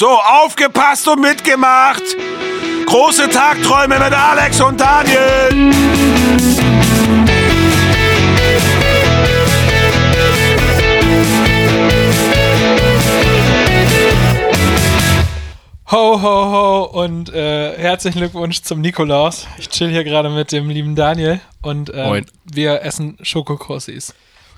So, aufgepasst und mitgemacht. Große Tagträume mit Alex und Daniel. Ho, ho, ho und äh, herzlichen Glückwunsch zum Nikolaus. Ich chill hier gerade mit dem lieben Daniel und äh, wir essen Schokokrossis,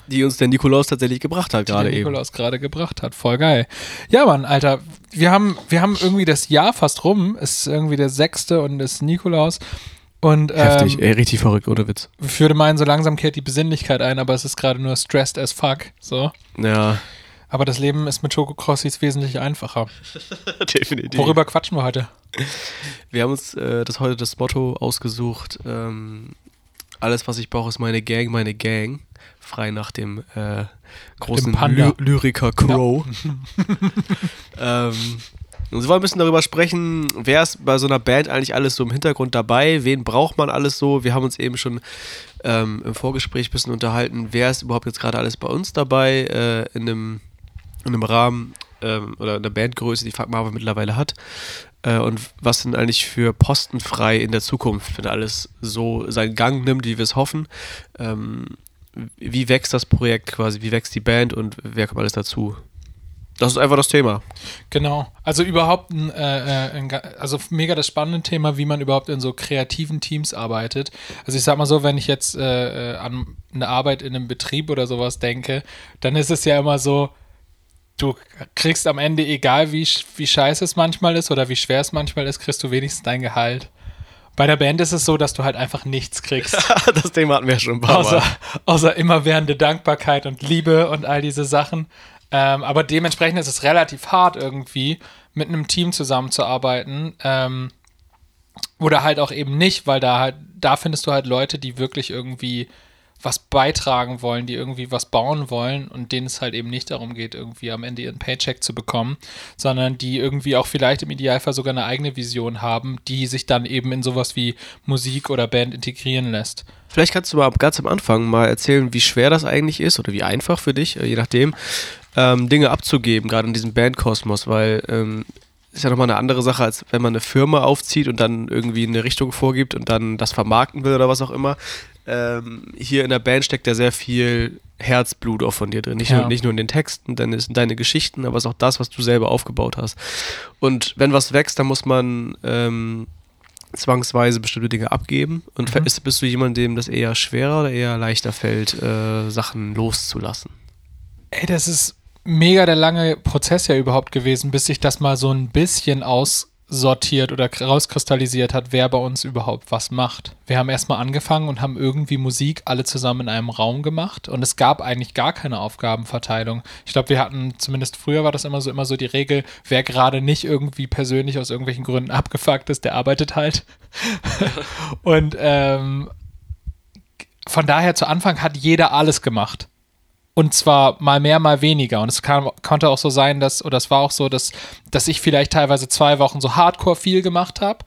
Die uns der Nikolaus tatsächlich gebracht hat die gerade eben. Nikolaus gerade gebracht hat. Voll geil. Ja, Mann, Alter, wir haben, wir haben irgendwie das Jahr fast rum. Es ist irgendwie der sechste und es ist Nikolaus. Und Heftig, ähm, ey, richtig verrückt, ohne Witz. ich würde meinen, so langsam kehrt die Besinnlichkeit ein, aber es ist gerade nur stressed as fuck. So. Ja, Aber das Leben ist mit Schokokrossis wesentlich einfacher. definitiv. Worüber quatschen wir heute? Wir haben uns äh, das heute das Motto ausgesucht. Ähm, alles, was ich brauche, ist meine Gang, meine Gang. Frei nach dem äh, großen Panda. Ly Lyriker Crow. ähm, und wir wollen ein bisschen darüber sprechen, wer ist bei so einer Band eigentlich alles so im Hintergrund dabei, wen braucht man alles so. Wir haben uns eben schon ähm, im Vorgespräch ein bisschen unterhalten, wer ist überhaupt jetzt gerade alles bei uns dabei äh, in, einem, in einem Rahmen ähm, oder in der Bandgröße, die Fuck Marvel mittlerweile hat. Äh, und was sind eigentlich für Posten frei in der Zukunft, wenn alles so seinen Gang nimmt, wie wir es hoffen. Ähm, wie wächst das Projekt quasi, wie wächst die Band und wer kommt alles dazu? Das ist einfach das Thema. Genau. Also überhaupt ein, äh, äh, ein, also mega das spannende Thema, wie man überhaupt in so kreativen Teams arbeitet. Also ich sag mal so, wenn ich jetzt äh, äh, an eine Arbeit in einem Betrieb oder sowas denke, dann ist es ja immer so, du kriegst am Ende, egal wie, wie scheiße es manchmal ist oder wie schwer es manchmal ist, kriegst du wenigstens dein Gehalt. Bei der Band ist es so, dass du halt einfach nichts kriegst. das Thema hatten wir ja schon ein paar außer, Mal. außer immerwährende Dankbarkeit und Liebe und all diese Sachen. Ähm, aber dementsprechend ist es relativ hart irgendwie, mit einem Team zusammenzuarbeiten. Ähm, oder halt auch eben nicht, weil da halt, da findest du halt Leute, die wirklich irgendwie was beitragen wollen, die irgendwie was bauen wollen und denen es halt eben nicht darum geht, irgendwie am Ende ihren Paycheck zu bekommen, sondern die irgendwie auch vielleicht im Idealfall sogar eine eigene Vision haben, die sich dann eben in sowas wie Musik oder Band integrieren lässt. Vielleicht kannst du mal ganz am Anfang mal erzählen, wie schwer das eigentlich ist oder wie einfach für dich, äh, je nachdem, ähm, Dinge abzugeben, gerade in diesem Bandkosmos, weil ähm, ist ja nochmal eine andere Sache, als wenn man eine Firma aufzieht und dann irgendwie eine Richtung vorgibt und dann das vermarkten will oder was auch immer. Ähm, hier in der Band steckt ja sehr viel Herzblut auch von dir drin. Nicht, Ja. nur, nicht nur in den Texten, sind deine Geschichten, aber es ist auch das, was du selber aufgebaut hast. Und wenn was wächst, dann muss man ähm, zwangsweise bestimmte Dinge abgeben. Und Mhm. ist, bist du jemand, dem das eher schwerer oder eher leichter fällt, äh, Sachen loszulassen? Ey, das ist mega der lange Prozess ja überhaupt gewesen, bis sich das mal so ein bisschen aussortiert oder rauskristallisiert hat, wer bei uns überhaupt was macht. Wir haben erstmal angefangen und haben irgendwie Musik alle zusammen in einem Raum gemacht und es gab eigentlich gar keine Aufgabenverteilung. Ich glaube, wir hatten, zumindest früher war das immer so, immer so die Regel, wer gerade nicht irgendwie persönlich aus irgendwelchen Gründen abgefuckt ist, der arbeitet halt. und ähm, von daher zu Anfang hat jeder alles gemacht. Und zwar mal mehr, mal weniger. Und es kann, konnte auch so sein, dass, oder es war auch so, dass, dass ich vielleicht teilweise zwei Wochen so hardcore viel gemacht habe.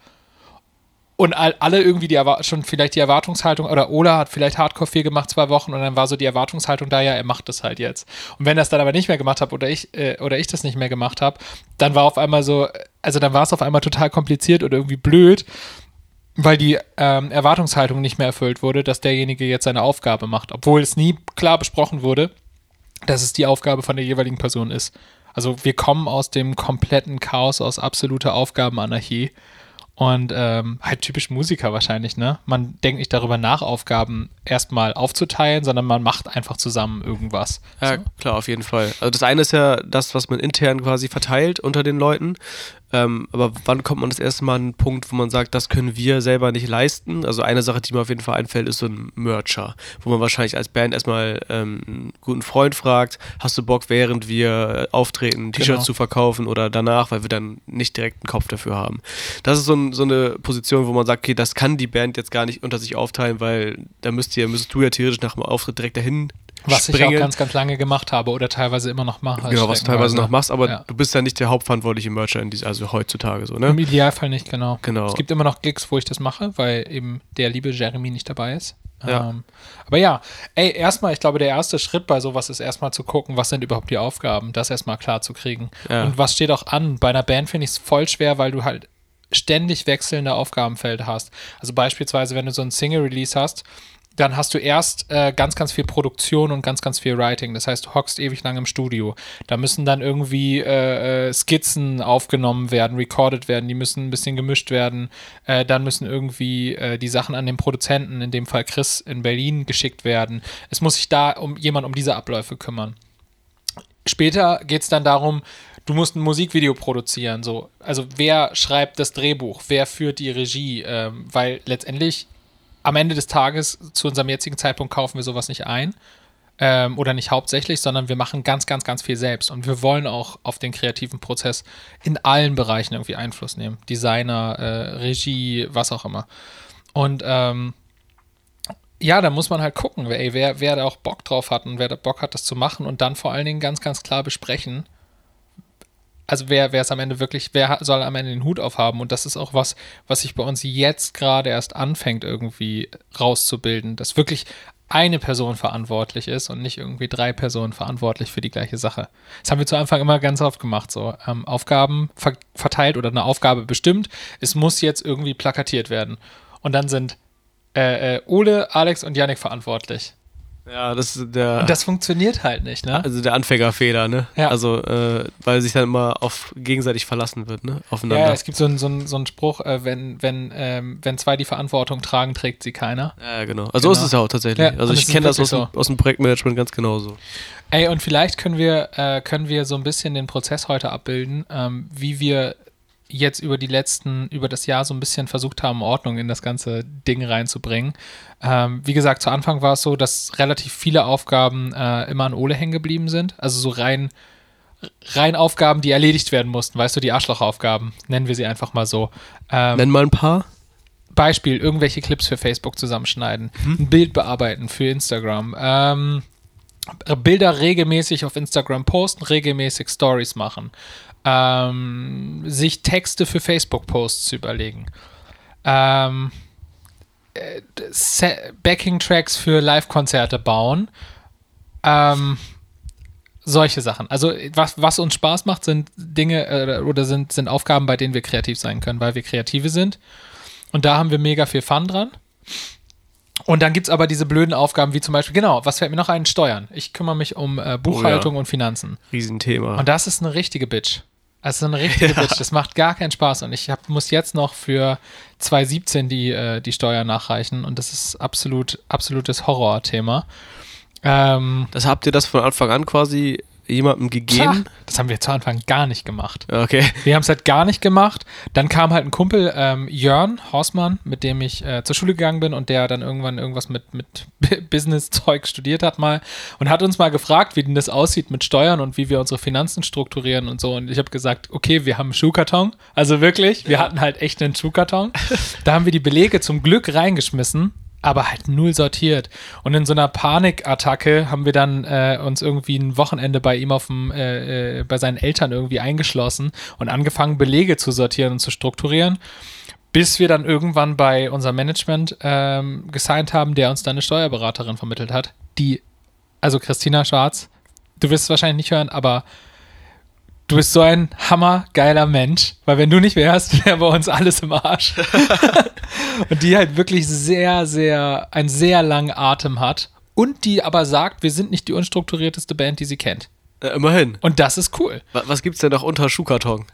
Und all, alle irgendwie die schon vielleicht die Erwartungshaltung, oder Ola hat vielleicht hardcore viel gemacht, zwei Wochen, und dann war so die Erwartungshaltung da, ja, er macht das halt jetzt. Und wenn er es dann aber nicht mehr gemacht hat oder ich, äh, oder ich das nicht mehr gemacht habe, dann war auf einmal so, also dann war es auf einmal total kompliziert oder irgendwie blöd, weil die ähm, Erwartungshaltung nicht mehr erfüllt wurde, dass derjenige jetzt seine Aufgabe macht, obwohl es nie klar besprochen wurde, dass es die Aufgabe von der jeweiligen Person ist. Also wir kommen aus dem kompletten Chaos, aus absoluter Aufgabenanarchie und ähm, halt typisch Musiker wahrscheinlich, ne? Man denkt nicht darüber nach, Aufgaben erstmal aufzuteilen, sondern man macht einfach zusammen irgendwas. Ja, So. klar, auf jeden Fall. Also das eine ist ja das, was man intern quasi verteilt unter den Leuten. Ähm, aber wann kommt man das erste Mal an einen Punkt, wo man sagt, das können wir selber nicht leisten? Also eine Sache, die mir auf jeden Fall einfällt, ist so ein Mercher, wo man wahrscheinlich als Band erstmal ähm, einen guten Freund fragt, hast du Bock, während wir auftreten, T-Shirts Genau. zu verkaufen oder danach, weil wir dann nicht direkt einen Kopf dafür haben. Das ist so, ein, so eine Position, wo man sagt, okay, das kann die Band jetzt gar nicht unter sich aufteilen, weil da müsst ihr, müsstest du ja theoretisch nach dem Auftritt direkt dahin Was ich auch ganz, ganz lange gemacht habe oder teilweise immer noch mache. Genau, was du teilweise noch machst, aber Ja. du bist ja nicht der hauptverantwortliche Mercher in dieser, also heutzutage so, Im ne? Idealfall nicht, genau. Genau. Es gibt immer noch Gigs, wo ich das mache, weil eben der liebe Jeremy nicht dabei ist. Ja. Ähm, aber ja, ey, erstmal, ich glaube, der erste Schritt bei sowas ist erstmal zu gucken, was sind überhaupt die Aufgaben, das erstmal klar zu kriegen. Ja. Und was steht auch an? Bei einer Band finde ich es voll schwer, weil du halt ständig wechselnde Aufgabenfelder hast. Also beispielsweise, wenn du so ein Single-Release hast, dann hast du erst äh, ganz, ganz viel Produktion und ganz, ganz viel Writing. Das heißt, du hockst ewig lang im Studio. Da müssen dann irgendwie äh, äh, Skizzen aufgenommen werden, recorded werden, die müssen ein bisschen gemischt werden. Äh, dann müssen irgendwie äh, die Sachen an den Produzenten, in dem Fall Chris in Berlin, geschickt werden. Es muss sich da um jemand um diese Abläufe kümmern. Später geht es dann darum, du musst ein Musikvideo produzieren. So. Also wer schreibt das Drehbuch, wer führt die Regie, ähm, weil letztendlich am Ende des Tages, zu unserem jetzigen Zeitpunkt, kaufen wir sowas nicht ein. Ähm, oder nicht hauptsächlich, sondern wir machen ganz, ganz, ganz viel selbst. Und wir wollen auch auf den kreativen Prozess in allen Bereichen irgendwie Einfluss nehmen. Designer, äh, Regie, was auch immer. Und ähm, ja, da muss man halt gucken, ey, wer, wer da auch Bock drauf hat und wer da Bock hat, das zu machen und dann vor allen Dingen ganz, ganz klar besprechen, also wer, wer es am Ende wirklich, wer soll am Ende den Hut aufhaben? Und das ist auch was, was sich bei uns jetzt gerade erst anfängt, irgendwie rauszubilden, dass wirklich eine Person verantwortlich ist und nicht irgendwie drei Personen verantwortlich für die gleiche Sache. Das haben wir zu Anfang immer ganz oft gemacht, so ähm, Aufgaben ver verteilt oder eine Aufgabe bestimmt. Es muss jetzt irgendwie plakatiert werden. Und dann sind äh, äh, Ole, Alex und Yannick verantwortlich. Ja, das der, Und das funktioniert halt nicht, ne? also der Anfängerfehler, ne? Ja. Also, äh, weil sich dann immer auf gegenseitig verlassen wird, ne? Aufeinander. Ja, es gibt so einen so einen- so einen Spruch, äh, wenn, wenn, ähm, wenn zwei die Verantwortung tragen, trägt sie keiner. Ja, genau. Also so Genau. ist es ja auch tatsächlich. Ja, also ich kenne das aus, dem- aus dem Projektmanagement ganz genauso. Ey, und vielleicht können wir, äh, können wir so ein bisschen den Prozess heute abbilden, ähm, wie wir jetzt über die letzten, über das Jahr so ein bisschen versucht haben, Ordnung in das ganze Ding reinzubringen. Ähm, wie gesagt, zu Anfang war es so, dass relativ viele Aufgaben äh, immer an Ole hängen geblieben sind. Also so rein, rein Aufgaben, die erledigt werden mussten, weißt du, die Arschlochaufgaben, nennen wir sie einfach mal so. Ähm, Nenn mal ein paar. Beispiel, irgendwelche Clips für Facebook zusammenschneiden, ein Bild bearbeiten für Instagram, ähm, Bilder regelmäßig auf Instagram posten, regelmäßig Stories machen, ähm, sich Texte für Facebook-Posts zu überlegen, ähm, äh, Backing-Tracks für Live-Konzerte bauen, ähm, solche Sachen. Also was, was uns Spaß macht, sind Dinge äh, oder sind, sind Aufgaben, bei denen wir kreativ sein können, weil wir Kreative sind. Und da haben wir mega viel Fun dran. Und dann gibt es aber diese blöden Aufgaben, wie zum Beispiel, genau, was fällt mir noch ein? Steuern. Ich kümmere mich um äh, Buchhaltung und Finanzen. Riesenthema. Und das ist eine richtige Bitch. Das ist eine richtige Bitch. Das macht gar keinen Spaß. Und ich hab, muss jetzt noch für 2017 die, äh, die Steuer nachreichen. Und das ist absolut, absolutes Horrorthema. Ähm, das habt ihr das von Anfang an quasi jemandem gegeben? tja, das haben wir zu Anfang gar nicht gemacht. Okay. Wir haben es halt gar nicht gemacht. Dann kam halt ein Kumpel, ähm, Jörn Horstmann, mit dem ich äh, zur Schule gegangen bin und der dann irgendwann irgendwas mit, mit Business-Zeug studiert hat mal und hat uns mal gefragt, wie denn das aussieht mit Steuern und wie wir unsere Finanzen strukturieren und so. Und ich habe gesagt, okay, wir haben einen Schuhkarton. Also wirklich, wir hatten halt echt einen Schuhkarton. Da haben wir die Belege zum Glück reingeschmissen aber halt null sortiert. Und in so einer Panikattacke haben wir dann äh, uns irgendwie ein Wochenende bei ihm auf dem, äh, äh, bei seinen Eltern irgendwie eingeschlossen und angefangen, Belege zu sortieren und zu strukturieren, bis wir dann irgendwann bei unserem Management ähm, gesigned haben, der uns dann eine Steuerberaterin vermittelt hat, die, also Christina Schwarz, du wirst es wahrscheinlich nicht hören, aber du bist so ein hammergeiler Mensch, weil wenn du nicht wärst, wäre bei uns alles im Arsch. und die halt wirklich sehr, sehr, einen sehr langen Atem hat und die aber sagt, wir sind nicht die unstrukturierteste Band, die sie kennt. Ja, immerhin. Und das ist cool. Wa- Was gibt's denn noch unter Schuhkarton?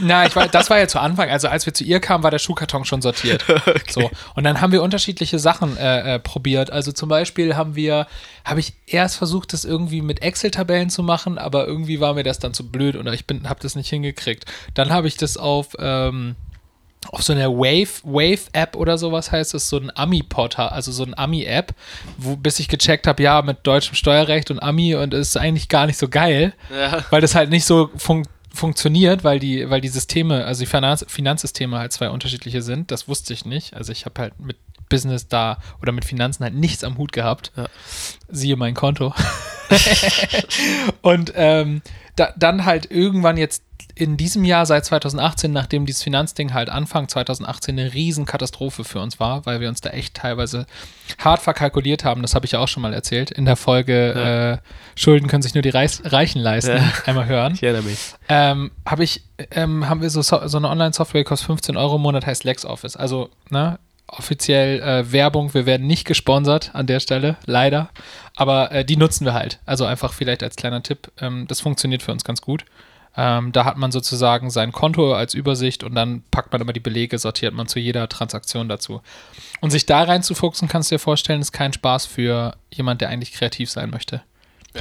Na, ich war, das war ja zu Anfang. Also als wir zu ihr kamen, war der Schuhkarton schon sortiert. So. Und dann haben wir unterschiedliche Sachen äh, äh, probiert. Also zum Beispiel haben wir, habe ich erst versucht, das irgendwie mit Excel-Tabellen zu machen, aber irgendwie war mir das dann zu blöd oder ich bin, habe das nicht hingekriegt. Dann habe ich das auf ähm, auf so einer Wave, Wave-App oder sowas heißt es, so ein Ami-Portal, also so ein Ami-App, wo bis ich gecheckt habe, ja, mit deutschem Steuerrecht und Ami und es ist eigentlich gar nicht so geil, Ja. weil das halt nicht so fun funktioniert, weil die, weil die Systeme, also die Finanz Finanzsysteme halt zwei unterschiedliche sind. Das wusste ich nicht. Also ich habe halt mit Business da oder mit Finanzen halt nichts am Hut gehabt. Ja. Siehe mein Konto. und ähm, da, dann halt irgendwann jetzt in diesem Jahr seit 2018, nachdem dieses Finanzding halt Anfang 2018 eine Riesenkatastrophe für uns war, weil wir uns da echt teilweise hart verkalkuliert haben, das habe ich ja auch schon mal erzählt, in der Folge Ja. äh, Schulden können sich nur die Reis Reichen leisten, Ja. einmal hören. Ich erinnere mich. Ähm, habe ich, ähm, haben wir so, so so eine Online-Software, die kostet 15 Euro im Monat, heißt LexOffice. Also, ne, offiziell äh, Werbung, wir werden nicht gesponsert an der Stelle, leider. Aber äh, die nutzen wir halt. Also einfach vielleicht als kleiner Tipp. Ähm, das funktioniert für uns ganz gut. Ähm, da hat man sozusagen sein Konto als Übersicht und dann packt man immer die Belege, sortiert man zu jeder Transaktion dazu. Und sich da reinzufuchsen, kannst du dir vorstellen, ist kein Spaß für jemand, der eigentlich kreativ sein möchte.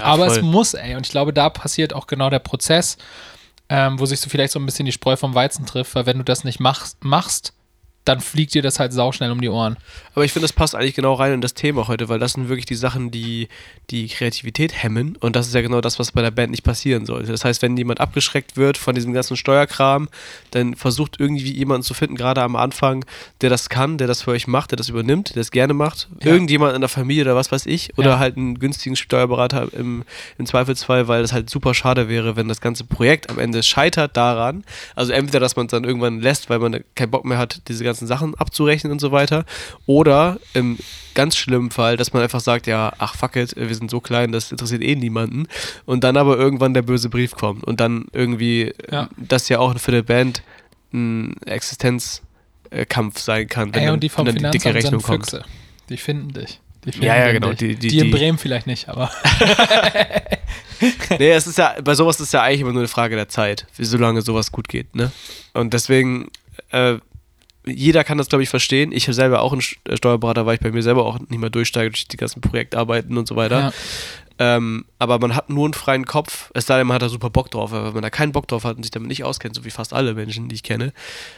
Aber es voll. muss, ey. Und ich glaube, da passiert auch genau der Prozess, ähm, wo sich so vielleicht so ein bisschen die Spreu vom Weizen trifft, weil wenn du das nicht machst, machst dann fliegt dir das halt sauschnell um die Ohren. Aber ich finde, das passt eigentlich genau rein in das Thema heute, weil das sind wirklich die Sachen, die die Kreativität hemmen. Und das ist ja genau das, was bei der Band nicht passieren sollte. Das heißt, wenn jemand abgeschreckt wird von diesem ganzen Steuerkram, dann versucht irgendwie jemanden zu finden, gerade am Anfang, der das kann, der das für euch macht, der das übernimmt, der das gerne macht. Ja. Irgendjemand in der Familie oder was weiß ich. Oder Ja. halt einen günstigen Steuerberater im, im Zweifelsfall, weil das halt super schade wäre, wenn das ganze Projekt am Ende scheitert daran. Also entweder, dass man es dann irgendwann lässt, weil man keinen Bock mehr hat, diese ganzen Sachen abzurechnen und so weiter. Oder im ganz schlimmen Fall, dass man einfach sagt, ja, ach fuck it, wir sind so klein, das interessiert eh niemanden. Und dann aber irgendwann der böse Brief kommt. Und dann irgendwie, Ja. das ja auch für eine Band ein Existenzkampf sein kann, wenn Ey, dann, und die vom wenn dann die dicke Rechnung kommt. Füchse. Die finden dich. Die finden Ja, ja, genau. Dich. Die- Die, die- in die- Bremen vielleicht nicht, aber Nee, es ist ja, bei sowas ist ja eigentlich immer nur eine Frage der Zeit, wie solange sowas gut geht, ne? Und deswegen, äh, jeder kann das, glaube ich, verstehen. Ich habe selber auch einen äh, Steuerberater, weil ich bei mir selber auch nicht mehr durchsteige durch die ganzen Projektarbeiten und so weiter. ja. Ähm, aber man hat nur einen freien Kopf, es sei denn, man hat da super Bock drauf. Aber wenn man da keinen Bock drauf hat und sich damit nicht auskennt, so wie fast alle Menschen, die ich kenne,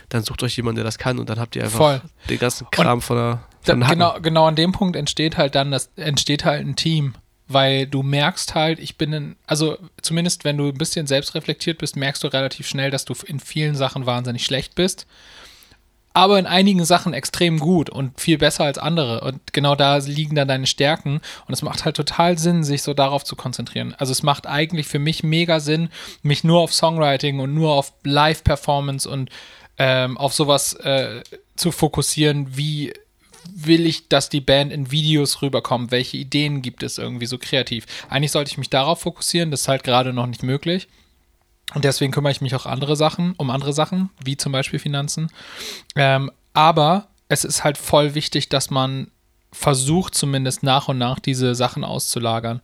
dann sucht euch jemanden, der das kann und dann habt ihr einfach Voll. den ganzen Kram von der Da, von Hacken. genau, genau an dem Punkt entsteht halt dann, das entsteht halt ein Team. Weil du merkst halt, ich bin in, also zumindest wenn du ein bisschen selbstreflektiert bist, merkst du relativ schnell, dass du in vielen Sachen wahnsinnig schlecht bist. Aber in einigen Sachen extrem gut und viel besser als andere. Und genau da liegen dann deine Stärken. Und es macht halt total Sinn, sich so darauf zu konzentrieren. Also es macht eigentlich für mich mega Sinn, mich nur auf Songwriting und nur auf Live-Performance und ähm, auf sowas äh, zu fokussieren, wie will ich, dass die Band in Videos rüberkommt? Welche Ideen gibt es irgendwie so kreativ? Eigentlich sollte ich mich darauf fokussieren, das ist halt gerade noch nicht möglich. Und deswegen kümmere ich mich auch andere Sachen, um andere Sachen, wie zum Beispiel Finanzen. Ähm, aber es ist halt voll wichtig, dass man versucht, zumindest nach und nach diese Sachen auszulagern.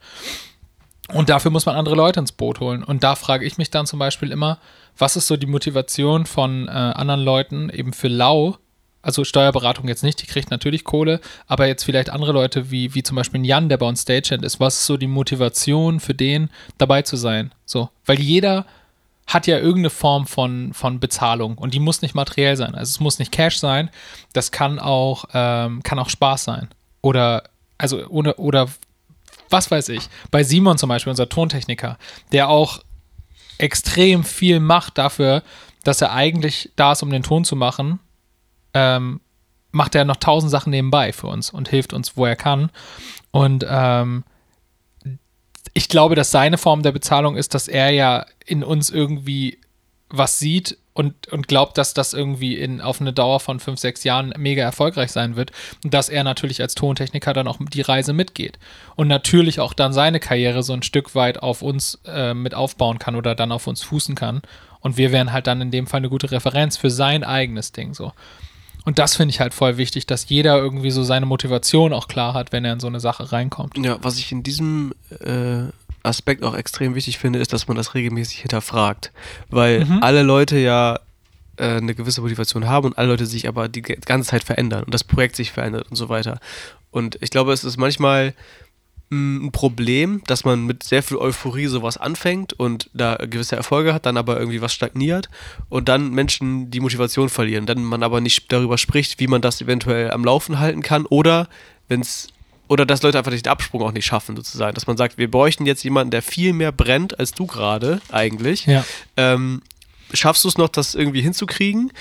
Und dafür muss man andere Leute ins Boot holen. Und da frage ich mich dann zum Beispiel immer, was ist so die Motivation von äh, anderen Leuten eben für Lau? Also Steuerberatung jetzt nicht, die kriegt natürlich Kohle, aber jetzt vielleicht andere Leute wie, wie zum Beispiel Jan, der bei uns Stagehand ist. Was ist so die Motivation für den, dabei zu sein? So, weil jeder hat ja irgendeine Form von, von Bezahlung und die muss nicht materiell sein. Also es muss nicht Cash sein, das kann auch, ähm, kann auch Spaß sein. Oder, also ohne, oder was weiß ich. Bei Simon zum Beispiel, unser Tontechniker, der auch extrem viel macht dafür, dass er eigentlich da ist, um den Ton zu machen, ähm, macht er noch tausend Sachen nebenbei für uns und hilft uns, wo er kann. Und ähm, ich glaube, dass seine Form der Bezahlung ist, dass er ja in uns irgendwie was sieht und, und glaubt, dass das irgendwie in, auf eine Dauer von fünf, sechs Jahren mega erfolgreich sein wird. Und dass er natürlich als Tontechniker dann auch die Reise mitgeht. Und natürlich auch dann seine Karriere so ein Stück weit auf uns äh, mit aufbauen kann oder dann auf uns fußen kann. Und wir wären halt dann in dem Fall eine gute Referenz für sein eigenes Ding so. Und das finde ich halt voll wichtig, dass jeder irgendwie so seine Motivation auch klar hat, wenn er in so eine Sache reinkommt. Ja, was ich in diesem äh, Aspekt auch extrem wichtig finde, ist, dass man das regelmäßig hinterfragt. Weil Mhm. alle Leute ja äh, eine gewisse Motivation haben und alle Leute sich aber die ganze Zeit verändern und das Projekt sich verändert und so weiter. Und ich glaube, es ist manchmal ein Problem, dass man mit sehr viel Euphorie sowas anfängt und da gewisse Erfolge hat, dann aber irgendwie was stagniert und dann Menschen die Motivation verlieren. Dann man aber nicht darüber spricht, wie man das eventuell am Laufen halten kann oder wenn es oder dass Leute einfach den Absprung auch nicht schaffen, sozusagen. Dass man sagt, wir bräuchten jetzt jemanden, der viel mehr brennt als du gerade eigentlich. Ja. Ähm, schaffst du es noch, das irgendwie hinzukriegen?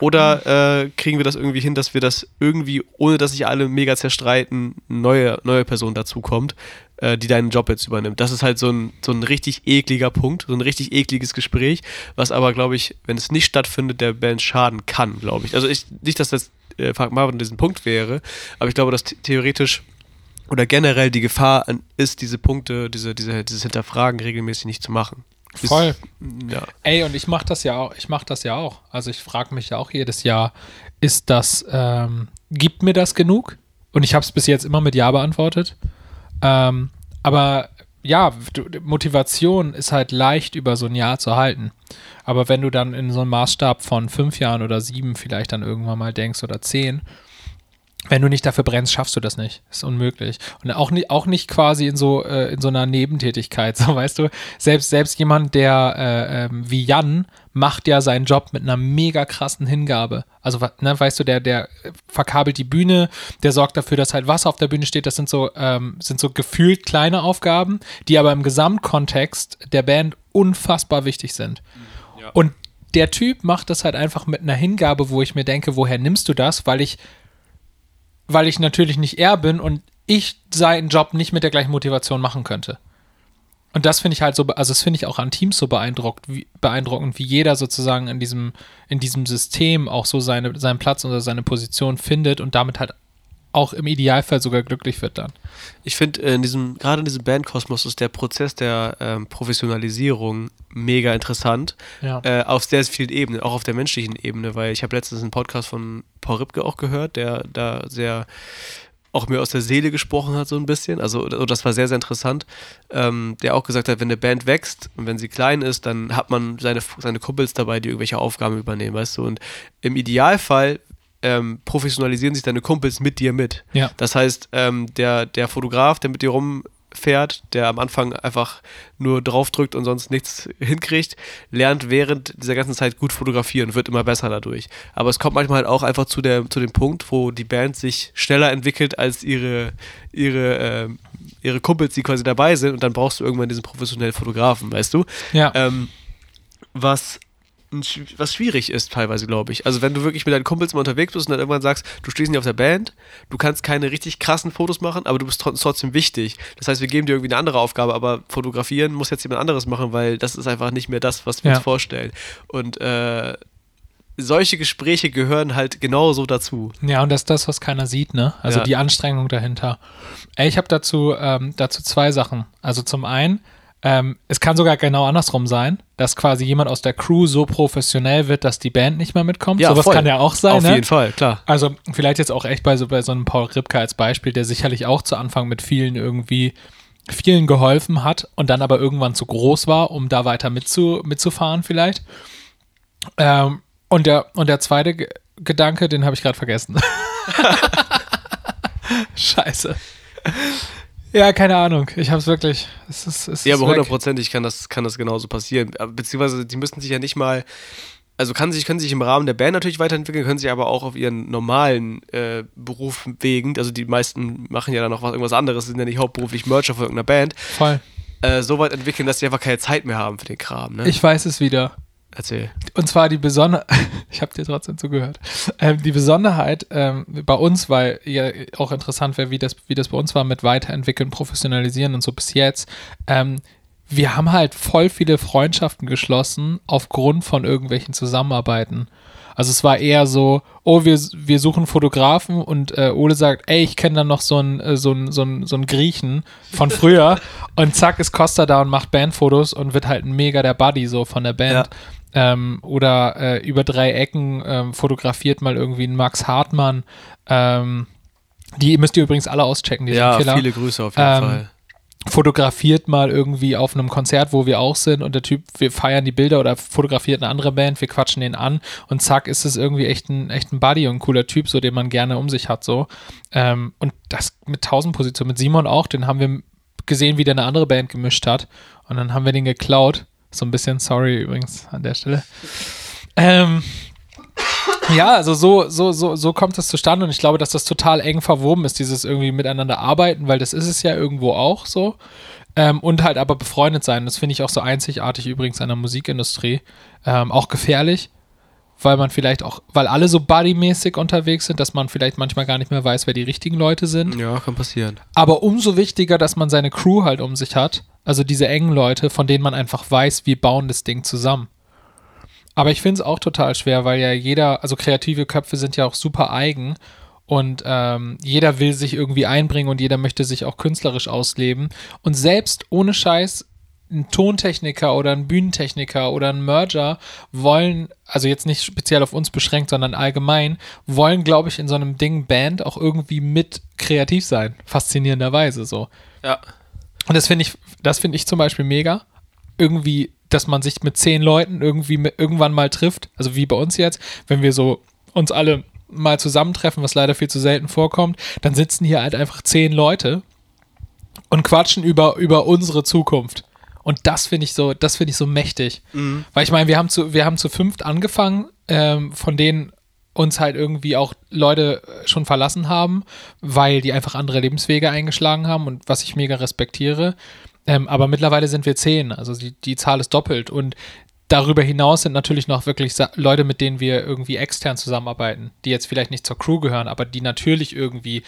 Oder äh, kriegen wir das irgendwie hin, dass wir das irgendwie, ohne dass sich alle mega zerstreiten, neue, neue Person dazukommt, äh, die deinen Job jetzt übernimmt? Das ist halt so ein, so ein richtig ekliger Punkt, so ein richtig ekliges Gespräch, was aber, glaube ich, wenn es nicht stattfindet, der Band schaden kann, glaube ich. Also ich, nicht, dass das äh, Frank Marvin diesen Punkt wäre, aber ich glaube, dass theoretisch oder generell die Gefahr ist, diese Punkte, diese, diese, dieses Hinterfragen regelmäßig nicht zu machen. Ist, Voll. Ja. Ey, und ich mache das ja auch, ich mache das ja auch. Also ich frage mich ja auch jedes Jahr, ist das, ähm, gibt mir das genug? Und ich habe es bis jetzt immer mit Ja beantwortet. Ähm, aber ja, Motivation ist halt leicht über so ein Jahr zu halten. Aber wenn du dann in so einem Maßstab von fünf Jahren oder sieben vielleicht dann irgendwann mal denkst oder zehn, wenn du nicht dafür brennst, schaffst du das nicht. ist unmöglich. Und auch nicht, auch nicht quasi in so, äh, in so einer Nebentätigkeit. So, weißt du, selbst, selbst jemand, der äh, ähm, wie Jan macht ja seinen Job mit einer mega krassen Hingabe. Also, ne, weißt du, der, der verkabelt die Bühne, der sorgt dafür, dass halt Wasser auf der Bühne steht. Das sind so, ähm, sind so gefühlt kleine Aufgaben, die aber im Gesamtkontext der Band unfassbar wichtig sind. Und der Typ macht das halt einfach mit einer Hingabe, wo ich mir denke, woher nimmst du das? Weil ich weil ich natürlich nicht er bin und ich seinen Job nicht mit der gleichen Motivation machen könnte. Und das finde ich halt so, also das finde ich auch an Teams so beeindruckt, wie, beeindruckend, wie jeder sozusagen in diesem, in diesem System auch so seine, seinen Platz oder seine Position findet und damit halt auch im Idealfall sogar glücklich wird dann. Ich finde, in diesem, gerade in diesem Bandkosmos ist der Prozess der ähm, Professionalisierung mega interessant. Ja. Äh, auf sehr vielen Ebenen, auch auf der menschlichen Ebene, weil ich habe letztens einen Podcast von Paul Ripke auch gehört, der da sehr auch mir aus der Seele gesprochen hat, so ein bisschen. Also, also das war sehr, sehr interessant. Ähm, der auch gesagt hat, wenn eine Band wächst und wenn sie klein ist, dann hat man seine, seine Kumpels dabei, die irgendwelche Aufgaben übernehmen, weißt du. Und im Idealfall ähm, professionalisieren sich deine Kumpels mit dir mit. Ja. Das heißt, ähm, der, der Fotograf, der mit dir rumfährt, der am Anfang einfach nur draufdrückt und sonst nichts hinkriegt, lernt während dieser ganzen Zeit gut fotografieren und wird immer besser dadurch. Aber es kommt manchmal halt auch einfach zu, der, zu dem Punkt, wo die Band sich schneller entwickelt als ihre, ihre, ähm, ihre Kumpels, die quasi dabei sind und dann brauchst du irgendwann diesen professionellen Fotografen, weißt du? Ja. Ähm, was, was schwierig ist teilweise, glaube ich. Also wenn du wirklich mit deinen Kumpels mal unterwegs bist und dann irgendwann sagst, du stehst nicht auf der Band, du kannst keine richtig krassen Fotos machen, aber du bist tro- trotzdem wichtig. Das heißt, wir geben dir irgendwie eine andere Aufgabe, aber fotografieren muss jetzt jemand anderes machen, weil das ist einfach nicht mehr das, was wir Ja. uns vorstellen. Und äh, solche Gespräche gehören halt genauso dazu. Ja, und das ist das, was keiner sieht, ne? Also Ja. die Anstrengung dahinter. Ey, ich habe dazu, ähm, dazu zwei Sachen. Also zum einen, ähm, es kann sogar genau andersrum sein, dass quasi jemand aus der Crew so professionell wird, dass die Band nicht mehr mitkommt. Sowas voll. kann ja auch sein, Auf ne? jeden Fall, klar. Also vielleicht jetzt auch echt bei so, bei so einem Paul Ripke als Beispiel, der sicherlich auch zu Anfang mit vielen irgendwie vielen geholfen hat und dann aber irgendwann zu groß war, um da weiter mitzu, mitzufahren vielleicht. Ähm, und, der, und der zweite Ge Gedanke, den habe ich gerade vergessen. Scheiße. Ja, keine Ahnung. Ich habe es wirklich. Es ist, es Ja, aber hundertprozentig kann das, kann das genauso passieren. Aber Beziehungsweise, die müssen sich ja nicht mal, also kann sich, können sich im Rahmen der Band natürlich weiterentwickeln, können sich aber auch auf ihren normalen äh, Beruf wegen, also die meisten machen ja dann noch was, irgendwas anderes, sind ja nicht hauptberuflich Mercher von irgendeiner Band, Voll. äh, so weit entwickeln, dass sie einfach keine Zeit mehr haben für den Kram. Ne? Ich weiß es wieder. Erzähl. Und zwar die Besonderheit, ich habe dir trotzdem zugehört, ähm, die Besonderheit ähm, bei uns, weil ja auch interessant wäre, wie das, wie das bei uns war mit Weiterentwickeln, Professionalisieren und so bis jetzt. Ähm, wir haben halt voll viele Freundschaften geschlossen aufgrund von irgendwelchen Zusammenarbeiten. Also es war eher so, oh, wir, wir suchen Fotografen und äh, Ole sagt, ey, ich kenne dann noch so einen äh, so einen- so einen- so einen Griechen von früher und zack ist Costa da und macht Bandfotos und wird halt ein mega der Buddy so von der Band. Ähm, oder äh, über drei Ecken ähm, fotografiert mal irgendwie ein Max Hartmann. Ähm, die müsst ihr übrigens alle auschecken, die Ja, sind Killer viele Grüße auf jeden Ähm, Fall. fotografiert mal irgendwie auf einem Konzert, wo wir auch sind und der Typ, wir feiern die Bilder oder fotografiert eine andere Band, wir quatschen den an und zack ist es irgendwie echt ein, echt ein Buddy und ein cooler Typ, so den man gerne um sich hat, so. Ähm, und das mit tausend Positionen, mit Simon auch, den haben wir gesehen, wie der eine andere Band gemischt hat und dann haben wir den geklaut. So ein bisschen, sorry übrigens an der Stelle. Ähm, ja, also so, so, so, so kommt das zustande und ich glaube, dass das total eng verwoben ist, dieses irgendwie miteinander arbeiten, weil das ist es ja irgendwo auch so. Ähm, und halt aber befreundet sein. Das finde ich auch so einzigartig übrigens an der Musikindustrie. Ähm, auch gefährlich, weil man vielleicht auch, weil alle so buddymäßig unterwegs sind, dass man vielleicht manchmal gar nicht mehr weiß, wer die richtigen Leute sind. Ja, kann passieren. Aber umso wichtiger, dass man seine Crew halt um sich hat. Also diese engen Leute, von denen man einfach weiß, wir bauen das Ding zusammen. Aber ich finde es auch total schwer, weil ja jeder, also kreative Köpfe sind ja auch super eigen und ähm, jeder will sich irgendwie einbringen und jeder möchte sich auch künstlerisch ausleben. Und selbst ohne Scheiß ein Tontechniker oder ein Bühnentechniker oder ein Merger wollen, also jetzt nicht speziell auf uns beschränkt, sondern allgemein, wollen, glaube ich, in so einem Ding Band auch irgendwie mit kreativ sein. Faszinierenderweise so. Ja. Und das finde ich, das finde ich zum Beispiel mega. Irgendwie, dass man sich mit zehn Leuten irgendwie mit, irgendwann mal trifft, also wie bei uns jetzt, wenn wir so uns alle mal zusammentreffen, was leider viel zu selten vorkommt, dann sitzen hier halt einfach zehn Leute und quatschen über, über unsere Zukunft. Und das finde ich so, das finde ich so mächtig. Weil ich meine, wir haben zu, wir haben zu fünft angefangen, ähm, von denen uns halt irgendwie auch Leute äh, schon verlassen haben, weil die einfach andere Lebenswege eingeschlagen haben und was ich mega respektiere. Ähm, aber mittlerweile sind wir zehn, also die, die Zahl ist doppelt. Und darüber hinaus sind natürlich noch wirklich Leute, mit denen wir irgendwie extern zusammenarbeiten, die jetzt vielleicht nicht zur Crew gehören, aber die natürlich irgendwie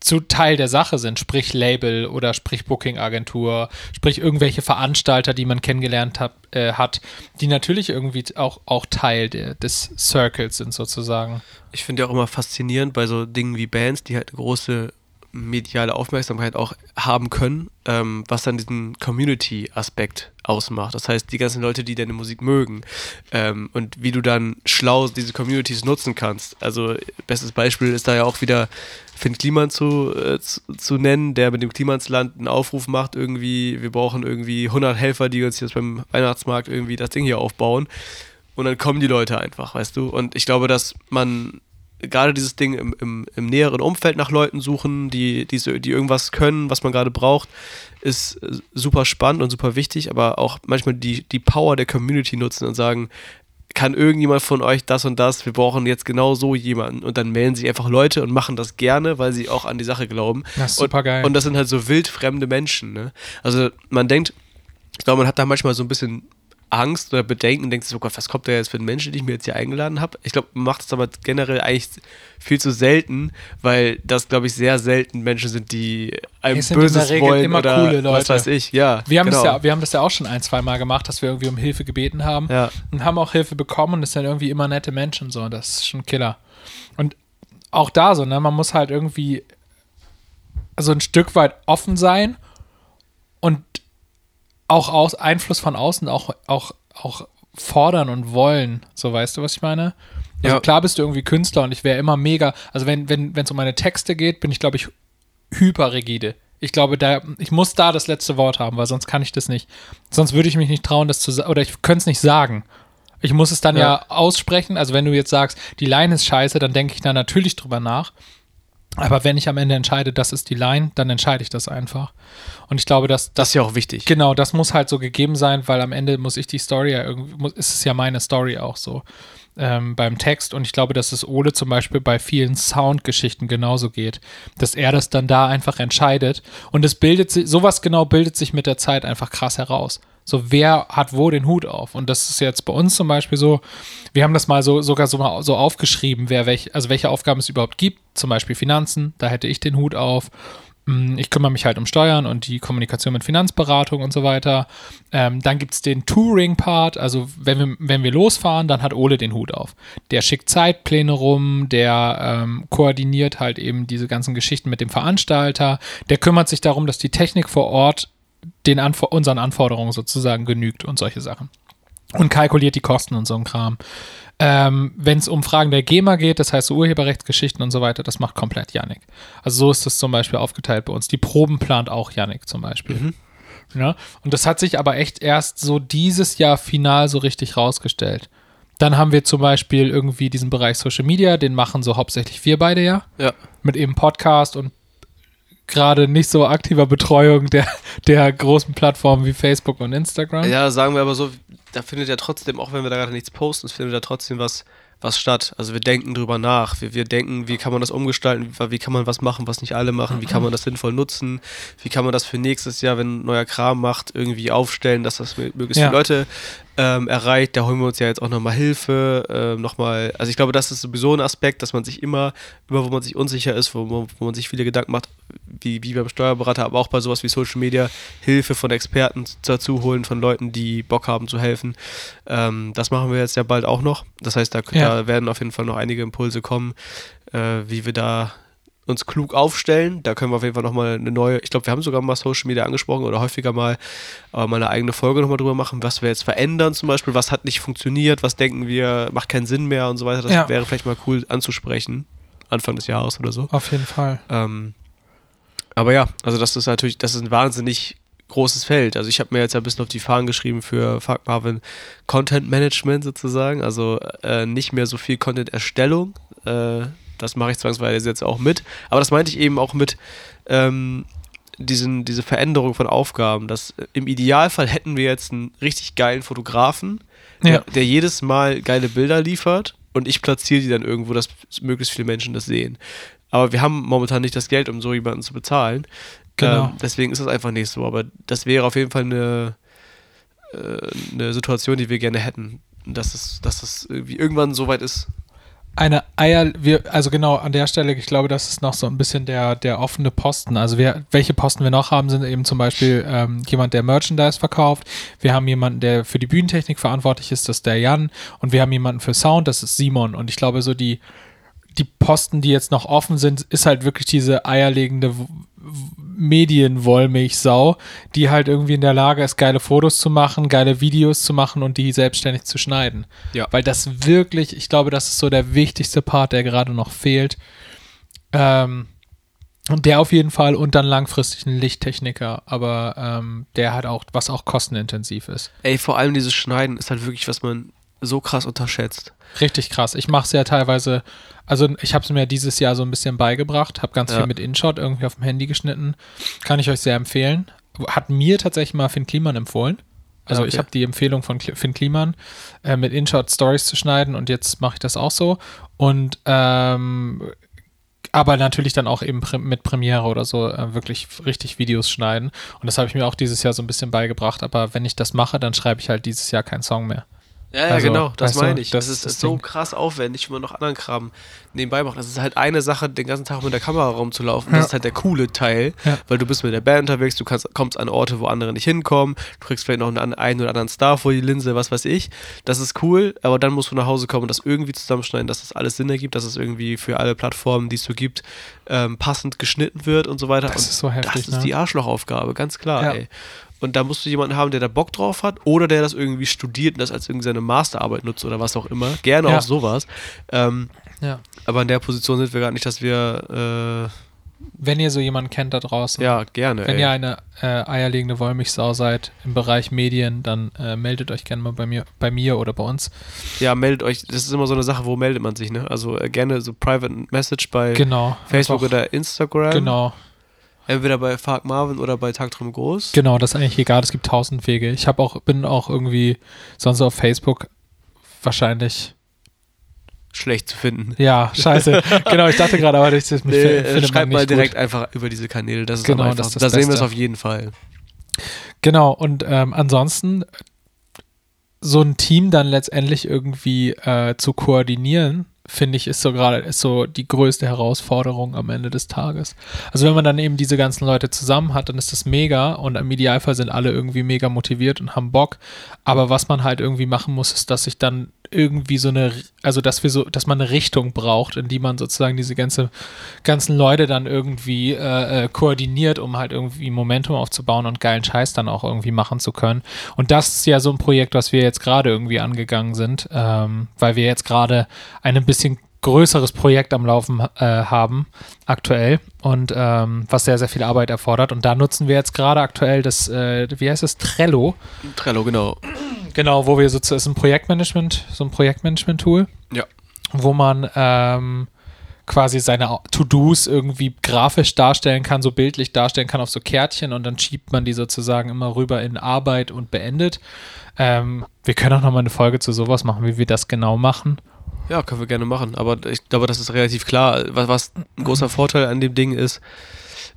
zu Teil der Sache sind, sprich Label oder sprich Booking-Agentur, sprich irgendwelche Veranstalter, die man kennengelernt hab, äh, hat, die natürlich irgendwie auch, auch Teil der, des Circles sind sozusagen. Ich finde ja auch immer faszinierend bei so Dingen wie Bands, die halt eine große mediale Aufmerksamkeit auch haben können, ähm, was dann diesen Community-Aspekt ausmacht. Das heißt, die ganzen Leute, die deine Musik mögen ähm, und wie du dann schlau diese Communities nutzen kannst. Also, bestes Beispiel ist da ja auch wieder Finn Kliman zu, äh, zu, zu, nennen, der mit dem Klimansland einen Aufruf macht, irgendwie, wir brauchen irgendwie 100 Helfer, die uns jetzt beim Weihnachtsmarkt irgendwie das Ding hier aufbauen. Und dann kommen die Leute einfach, weißt du? Und ich glaube, dass man gerade dieses Ding im, im, im, näheren Umfeld nach Leuten suchen, die, die, die irgendwas können, was man gerade braucht, ist äh, super spannend und super wichtig, aber auch manchmal die, die Power der Community nutzen und sagen, kann irgendjemand von euch das und das, wir brauchen jetzt genau so jemanden. Und dann melden sich einfach Leute und machen das gerne, weil sie auch an die Sache glauben. Das ist super geil. Und, und das sind halt so wildfremde Menschen. Ne? Also man denkt, ich glaube, man hat da manchmal so ein bisschen Angst oder Bedenken und denkt sich, oh Gott, was kommt da jetzt für ein Mensch, den ich mir jetzt hier eingeladen habe? Ich glaube, man macht es aber generell eigentlich viel zu selten, weil das, glaube ich, sehr selten Menschen sind, die einem sind Böses wollen immer oder coole Leute. was weiß ich. Ja, Wir haben, genau. das ja, wir haben das ja auch schon ein, zwei Mal gemacht, dass wir irgendwie um Hilfe gebeten haben Ja. und haben auch Hilfe bekommen und es sind irgendwie immer nette Menschen so. Das ist schon Killer. Und auch da so, ne, man muss halt irgendwie so ein Stück weit offen sein und auch aus Einfluss von außen auch, auch, auch fordern und wollen. So weißt du, was ich meine? Also Ja. klar bist du irgendwie Künstler und ich wäre immer mega, also wenn wenn wenn, es um meine Texte geht, bin ich, glaube ich, hyperrigide. Ich glaube, da, ich muss da das letzte Wort haben, weil sonst kann ich das nicht. Sonst würde ich mich nicht trauen, das zu sagen, oder ich könnte es nicht sagen. Ich muss es dann ja. Ja. aussprechen. Also wenn du jetzt sagst, die Line ist scheiße, dann denke ich da natürlich drüber nach. Aber wenn ich am Ende entscheide, das ist die Line, dann entscheide ich das einfach. Und ich glaube, dass Das ist ja auch wichtig. Genau, das muss halt so gegeben sein, weil am Ende muss ich die Story ja irgendwie, muss, ist es ja meine Story auch so ähm, beim Text. Und ich glaube, dass es Ole zum Beispiel bei vielen Soundgeschichten genauso geht, dass er das dann da einfach entscheidet. Und es bildet sich, sowas genau bildet sich mit der Zeit einfach krass heraus. So, wer hat wo den Hut auf? Und das ist jetzt bei uns zum Beispiel so, wir haben das mal so sogar so, mal so aufgeschrieben, wer welch, also welche Aufgaben es überhaupt gibt. Zum Beispiel Finanzen, da hätte ich den Hut auf. Mm, Ich kümmere mich halt um Steuern und die Kommunikation mit Finanzberatung und so weiter. Ähm, dann gibt es den Touring-Part, also wenn wir, wenn wir losfahren, dann hat Ole den Hut auf. Der schickt Zeitpläne rum, der ähm, koordiniert halt eben diese ganzen Geschichten mit dem Veranstalter, der kümmert sich darum, dass die Technik vor Ort den Anfor unseren Anforderungen sozusagen genügt und solche Sachen. Und kalkuliert die Kosten und so ein Kram. Ähm, Wenn es um Fragen der GEMA geht, das heißt so Urheberrechtsgeschichten und so weiter, das macht komplett Yannick. Also so ist das zum Beispiel aufgeteilt bei uns. Die Proben plant auch Yannick zum Beispiel. Ja? Und das hat sich aber echt erst so dieses Jahr final so richtig rausgestellt. Dann haben wir zum Beispiel irgendwie diesen Bereich Social Media, den machen so hauptsächlich wir beide ja Ja. mit eben Podcast und gerade nicht so aktiver Betreuung der, der großen Plattformen wie Facebook und Instagram. Ja, sagen wir aber so, da findet ja trotzdem, auch wenn wir da gerade nichts posten, es findet ja trotzdem was was statt. Also wir denken drüber nach. Wir, wir denken, wie kann man das umgestalten, wie kann man was machen, was nicht alle machen, wie kann man das sinnvoll nutzen, wie kann man das für nächstes Jahr, wenn ein neuer Kram macht, irgendwie aufstellen, dass das möglichst Ja. viele Leute ähm, erreicht. Da holen wir uns ja jetzt auch nochmal Hilfe, ähm, nochmal, also ich glaube, das ist sowieso ein Aspekt, dass man sich immer, immer wo man sich unsicher ist, wo, man- wo man sich viele Gedanken macht, wie, wie beim Steuerberater, aber auch bei sowas wie Social Media, Hilfe von Experten dazu holen, von Leuten, die Bock haben zu helfen. Ähm, das machen wir jetzt ja bald auch noch. Das heißt, da, Ja. da werden auf jeden Fall noch einige Impulse kommen, äh, wie wir da uns klug aufstellen. Da können wir auf jeden Fall nochmal eine neue, ich glaube, wir haben sogar mal Social Media angesprochen oder häufiger mal, aber mal eine eigene Folge nochmal drüber machen, was wir jetzt verändern zum Beispiel, was hat nicht funktioniert, was denken wir, macht keinen Sinn mehr und so weiter. Das Ja. wäre vielleicht mal cool anzusprechen. Anfang des Jahres oder so. Auf jeden Fall. Ähm, aber ja, also das ist natürlich, das ist ein wahnsinnig großes Feld. Also ich habe mir jetzt ein bisschen auf die Fahnen geschrieben für Fuck Marvin Content Management sozusagen. Also äh, nicht mehr so viel Content-Erstellung. Äh, das mache ich zwangsweise jetzt auch mit. Aber das meinte ich eben auch mit ähm, diesen, diese Veränderung von Aufgaben. Dass äh, im Idealfall hätten wir jetzt einen richtig geilen Fotografen, der, Ja. der jedes Mal geile Bilder liefert und ich platziere die dann irgendwo, dass möglichst viele Menschen das sehen. Aber wir haben momentan nicht das Geld, um so jemanden zu bezahlen. Genau. Ähm, deswegen ist das einfach nicht so. Aber das wäre auf jeden Fall eine, äh, eine Situation, die wir gerne hätten. Dass es, dass es irgendwie irgendwann so weit ist. Eine Eier, wir, also genau an der Stelle, ich glaube, das ist noch so ein bisschen der, der offene Posten. Also wir, welche Posten wir noch haben, sind eben zum Beispiel ähm, jemand, der Merchandise verkauft. Wir haben jemanden, der für die Bühnentechnik verantwortlich ist, das ist der Jan. Und wir haben jemanden für Sound, das ist Simon. Und ich glaube, so die, die Posten, die jetzt noch offen sind, ist halt wirklich diese eierlegende Medienwollmilchsau, die halt irgendwie in der Lage ist, geile Fotos zu machen, geile Videos zu machen und die selbstständig zu schneiden. Ja. Weil das wirklich, ich glaube, das ist so der wichtigste Part, der gerade noch fehlt. Ähm, und der auf jeden Fall und dann langfristig ein Lichttechniker, aber ähm, der halt auch, was auch kostenintensiv ist. Ey, vor allem dieses Schneiden ist halt wirklich, was man so krass unterschätzt. Richtig krass. Ich mache es ja teilweise, also ich habe es mir dieses Jahr so ein bisschen beigebracht, habe ganz Ja. viel mit InShot irgendwie auf dem Handy geschnitten. Kann ich euch sehr empfehlen. Hat mir tatsächlich mal Finn Kliman empfohlen. Also okay. ich habe die Empfehlung von Finn Kliman, äh, mit InShot Stories zu schneiden und jetzt mache ich das auch so. Und ähm, aber natürlich dann auch eben mit Premiere oder so äh, wirklich richtig Videos schneiden. Und das habe ich mir auch dieses Jahr so ein bisschen beigebracht. Aber wenn ich das mache, dann schreibe ich halt dieses Jahr keinen Song mehr. Ja, ja, Also, genau, das weißt du, meine ich. das Das, ist ist, das so Ding. krass aufwendig, wenn man noch anderen Kram nebenbei macht. Das ist halt eine Sache, den ganzen Tag mit der Kamera rumzulaufen. Ja. Das ist halt der coole Teil, Ja. weil du bist mit der Band unterwegs, du kannst, kommst an Orte, wo andere nicht hinkommen, du kriegst vielleicht noch einen, einen oder anderen Star vor die Linse, was weiß ich. Das ist cool, aber dann musst du nach Hause kommen und das irgendwie zusammenschneiden, dass das alles Sinn ergibt, dass es irgendwie für alle Plattformen, die es so gibt, ähm, passend geschnitten wird und so weiter. Das und ist so heftig, Das ist ne? die Arschlochaufgabe, ganz klar, ey. Und da musst du jemanden haben, der da Bock drauf hat oder der das irgendwie studiert und das als irgendwie seine Masterarbeit nutzt oder was auch immer. Gerne Ja. auch sowas. Ähm, Ja. aber in der Position sind wir gerade nicht, dass wir, Wenn ihr so jemanden kennt da draußen, äh, ja, gerne. wenn ey. ihr eine äh, eierlegende Wollmilchsau seid im Bereich Medien, dann äh, meldet euch gerne mal bei mir, bei mir oder bei uns. ja, meldet euch. Das ist immer so eine Sache, wo meldet man sich, ne? Also äh, gerne so Private Message bei Genau. Facebook oder Instagram. Genau. Entweder bei Fark Marvin oder bei Tagtrum Groß. Genau, das ist eigentlich egal. Es gibt tausend Wege. Ich habe auch, bin auch irgendwie sonst auf Facebook wahrscheinlich. Schlecht zu finden. Ja, scheiße. genau, ich dachte gerade, aber das das mich Nee, fi- äh, findet man schreibt nicht mal gut. direkt einfach über diese Kanäle. Das ist Genau, am das das Da sehen wir es auf jeden Fall. Genau, und ähm, ansonsten so ein Team dann letztendlich irgendwie äh, zu koordinieren, finde ich, ist so gerade, ist so die größte Herausforderung am Ende des Tages. Also wenn man dann eben diese ganzen Leute zusammen hat, dann ist das mega und im Idealfall sind alle irgendwie mega motiviert und haben Bock. Aber was man halt irgendwie machen muss, ist, dass sich dann irgendwie so eine, also dass wir so, dass man eine Richtung braucht, in die man sozusagen diese ganze, ganzen Leute dann irgendwie äh, äh, koordiniert, um halt irgendwie Momentum aufzubauen und geilen Scheiß dann auch irgendwie machen zu können. Und das ist ja so ein Projekt, was wir jetzt gerade irgendwie angegangen sind, ähm, weil wir jetzt gerade ein bisschen größeres Projekt am Laufen äh, haben aktuell und ähm, was sehr, sehr viel Arbeit erfordert. Und da nutzen wir jetzt gerade aktuell das, äh, wie heißt es, Trello. Trello, genau. Genau, wo wir sozusagen, ist ein Projektmanagement, so ein Projektmanagement-Tool, Ja. wo man ähm, quasi seine To-Dos irgendwie grafisch darstellen kann, so bildlich darstellen kann auf so Kärtchen und dann schiebt man die sozusagen immer rüber in Arbeit und beendet. Ähm, wir können auch nochmal eine Folge zu sowas machen, wie wir das genau machen. Ja, können wir gerne machen. Aber ich glaube, das ist relativ klar. Was, was ein großer Vorteil an dem Ding ist,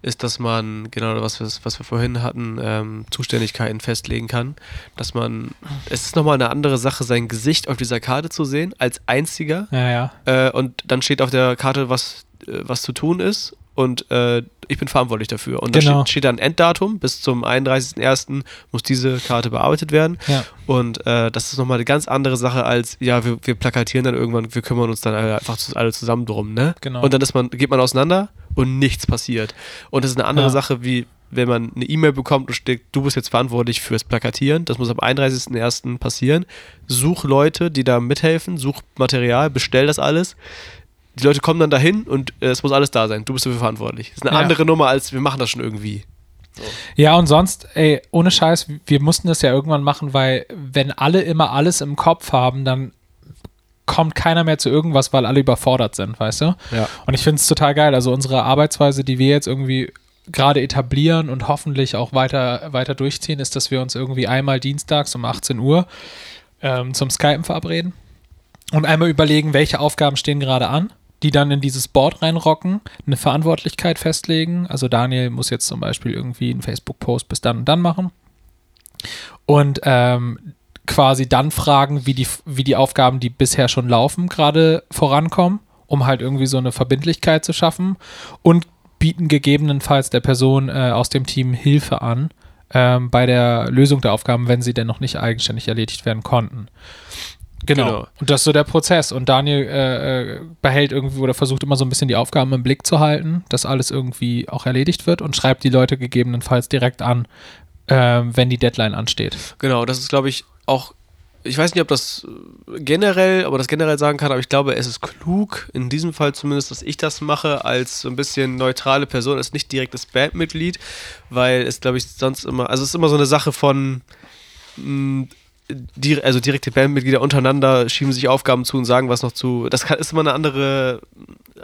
ist, dass man, genau was wir, was wir vorhin hatten, ähm, Zuständigkeiten festlegen kann. Dass man, es ist nochmal eine andere Sache, sein Gesicht auf dieser Karte zu sehen, als einziger. Ja, ja. Äh, und dann steht auf der Karte, was, äh, was zu tun ist. Und äh, ich bin verantwortlich dafür. Und da Genau. steht, steht dann Enddatum. Bis zum 31.01. muss diese Karte bearbeitet werden. Ja. Und äh, das ist nochmal eine ganz andere Sache als, ja, wir, wir plakatieren dann irgendwann, wir kümmern uns dann einfach alle zusammen drum, ne? Genau. Und dann ist man, geht man auseinander und nichts passiert. Und das ist eine andere Ja. Sache, wie wenn man eine E-Mail bekommt und steht, du bist jetzt verantwortlich fürs Plakatieren. Das muss am 31.01. passieren. Such Leute, die da mithelfen, such Material, bestell das alles. Die Leute kommen dann dahin und äh, es muss alles da sein. Du bist dafür verantwortlich. Das ist eine Ja. andere Nummer, als wir machen das schon irgendwie. Ja, und sonst, ey, ohne Scheiß, wir mussten das ja irgendwann machen, weil wenn alle immer alles im Kopf haben, dann kommt keiner mehr zu irgendwas, weil alle überfordert sind, weißt du? Ja. Und ich finde es total geil. Also unsere Arbeitsweise, die wir jetzt irgendwie gerade etablieren und hoffentlich auch weiter, weiter durchziehen, ist, dass wir uns irgendwie einmal dienstags um 18 Uhr ähm, zum Skypen verabreden und einmal überlegen, welche Aufgaben stehen gerade an, die dann in dieses Board reinrocken, eine Verantwortlichkeit festlegen. Also Daniel muss jetzt zum Beispiel irgendwie einen Facebook-Post bis dann und dann machen. Und ähm, quasi dann fragen, wie die, wie die Aufgaben, die bisher schon laufen, gerade vorankommen, um halt irgendwie so eine Verbindlichkeit zu schaffen und bieten gegebenenfalls der Person äh, aus dem Team Hilfe an ähm, bei der Lösung der Aufgaben, wenn sie denn noch nicht eigenständig erledigt werden konnten. Genau. Genau. Und das ist so der Prozess. Und Daniel äh, äh, behält irgendwie oder versucht immer so ein bisschen die Aufgaben im Blick zu halten, dass alles irgendwie auch erledigt wird und schreibt die Leute gegebenenfalls direkt an, ähm, wenn die Deadline ansteht. Genau, das ist, glaube ich, auch. Ich weiß nicht, ob das äh, generell, aber das generell sagen kann, aber ich glaube, es ist klug, in diesem Fall zumindest, dass ich das mache, als so ein bisschen neutrale Person, als nicht direktes Bandmitglied, weil es, glaube ich, sonst immer, also es ist immer so eine Sache von, mh, die, also direkte Bandmitglieder untereinander schieben sich Aufgaben zu und sagen was noch zu. Das kann, ist immer eine andere,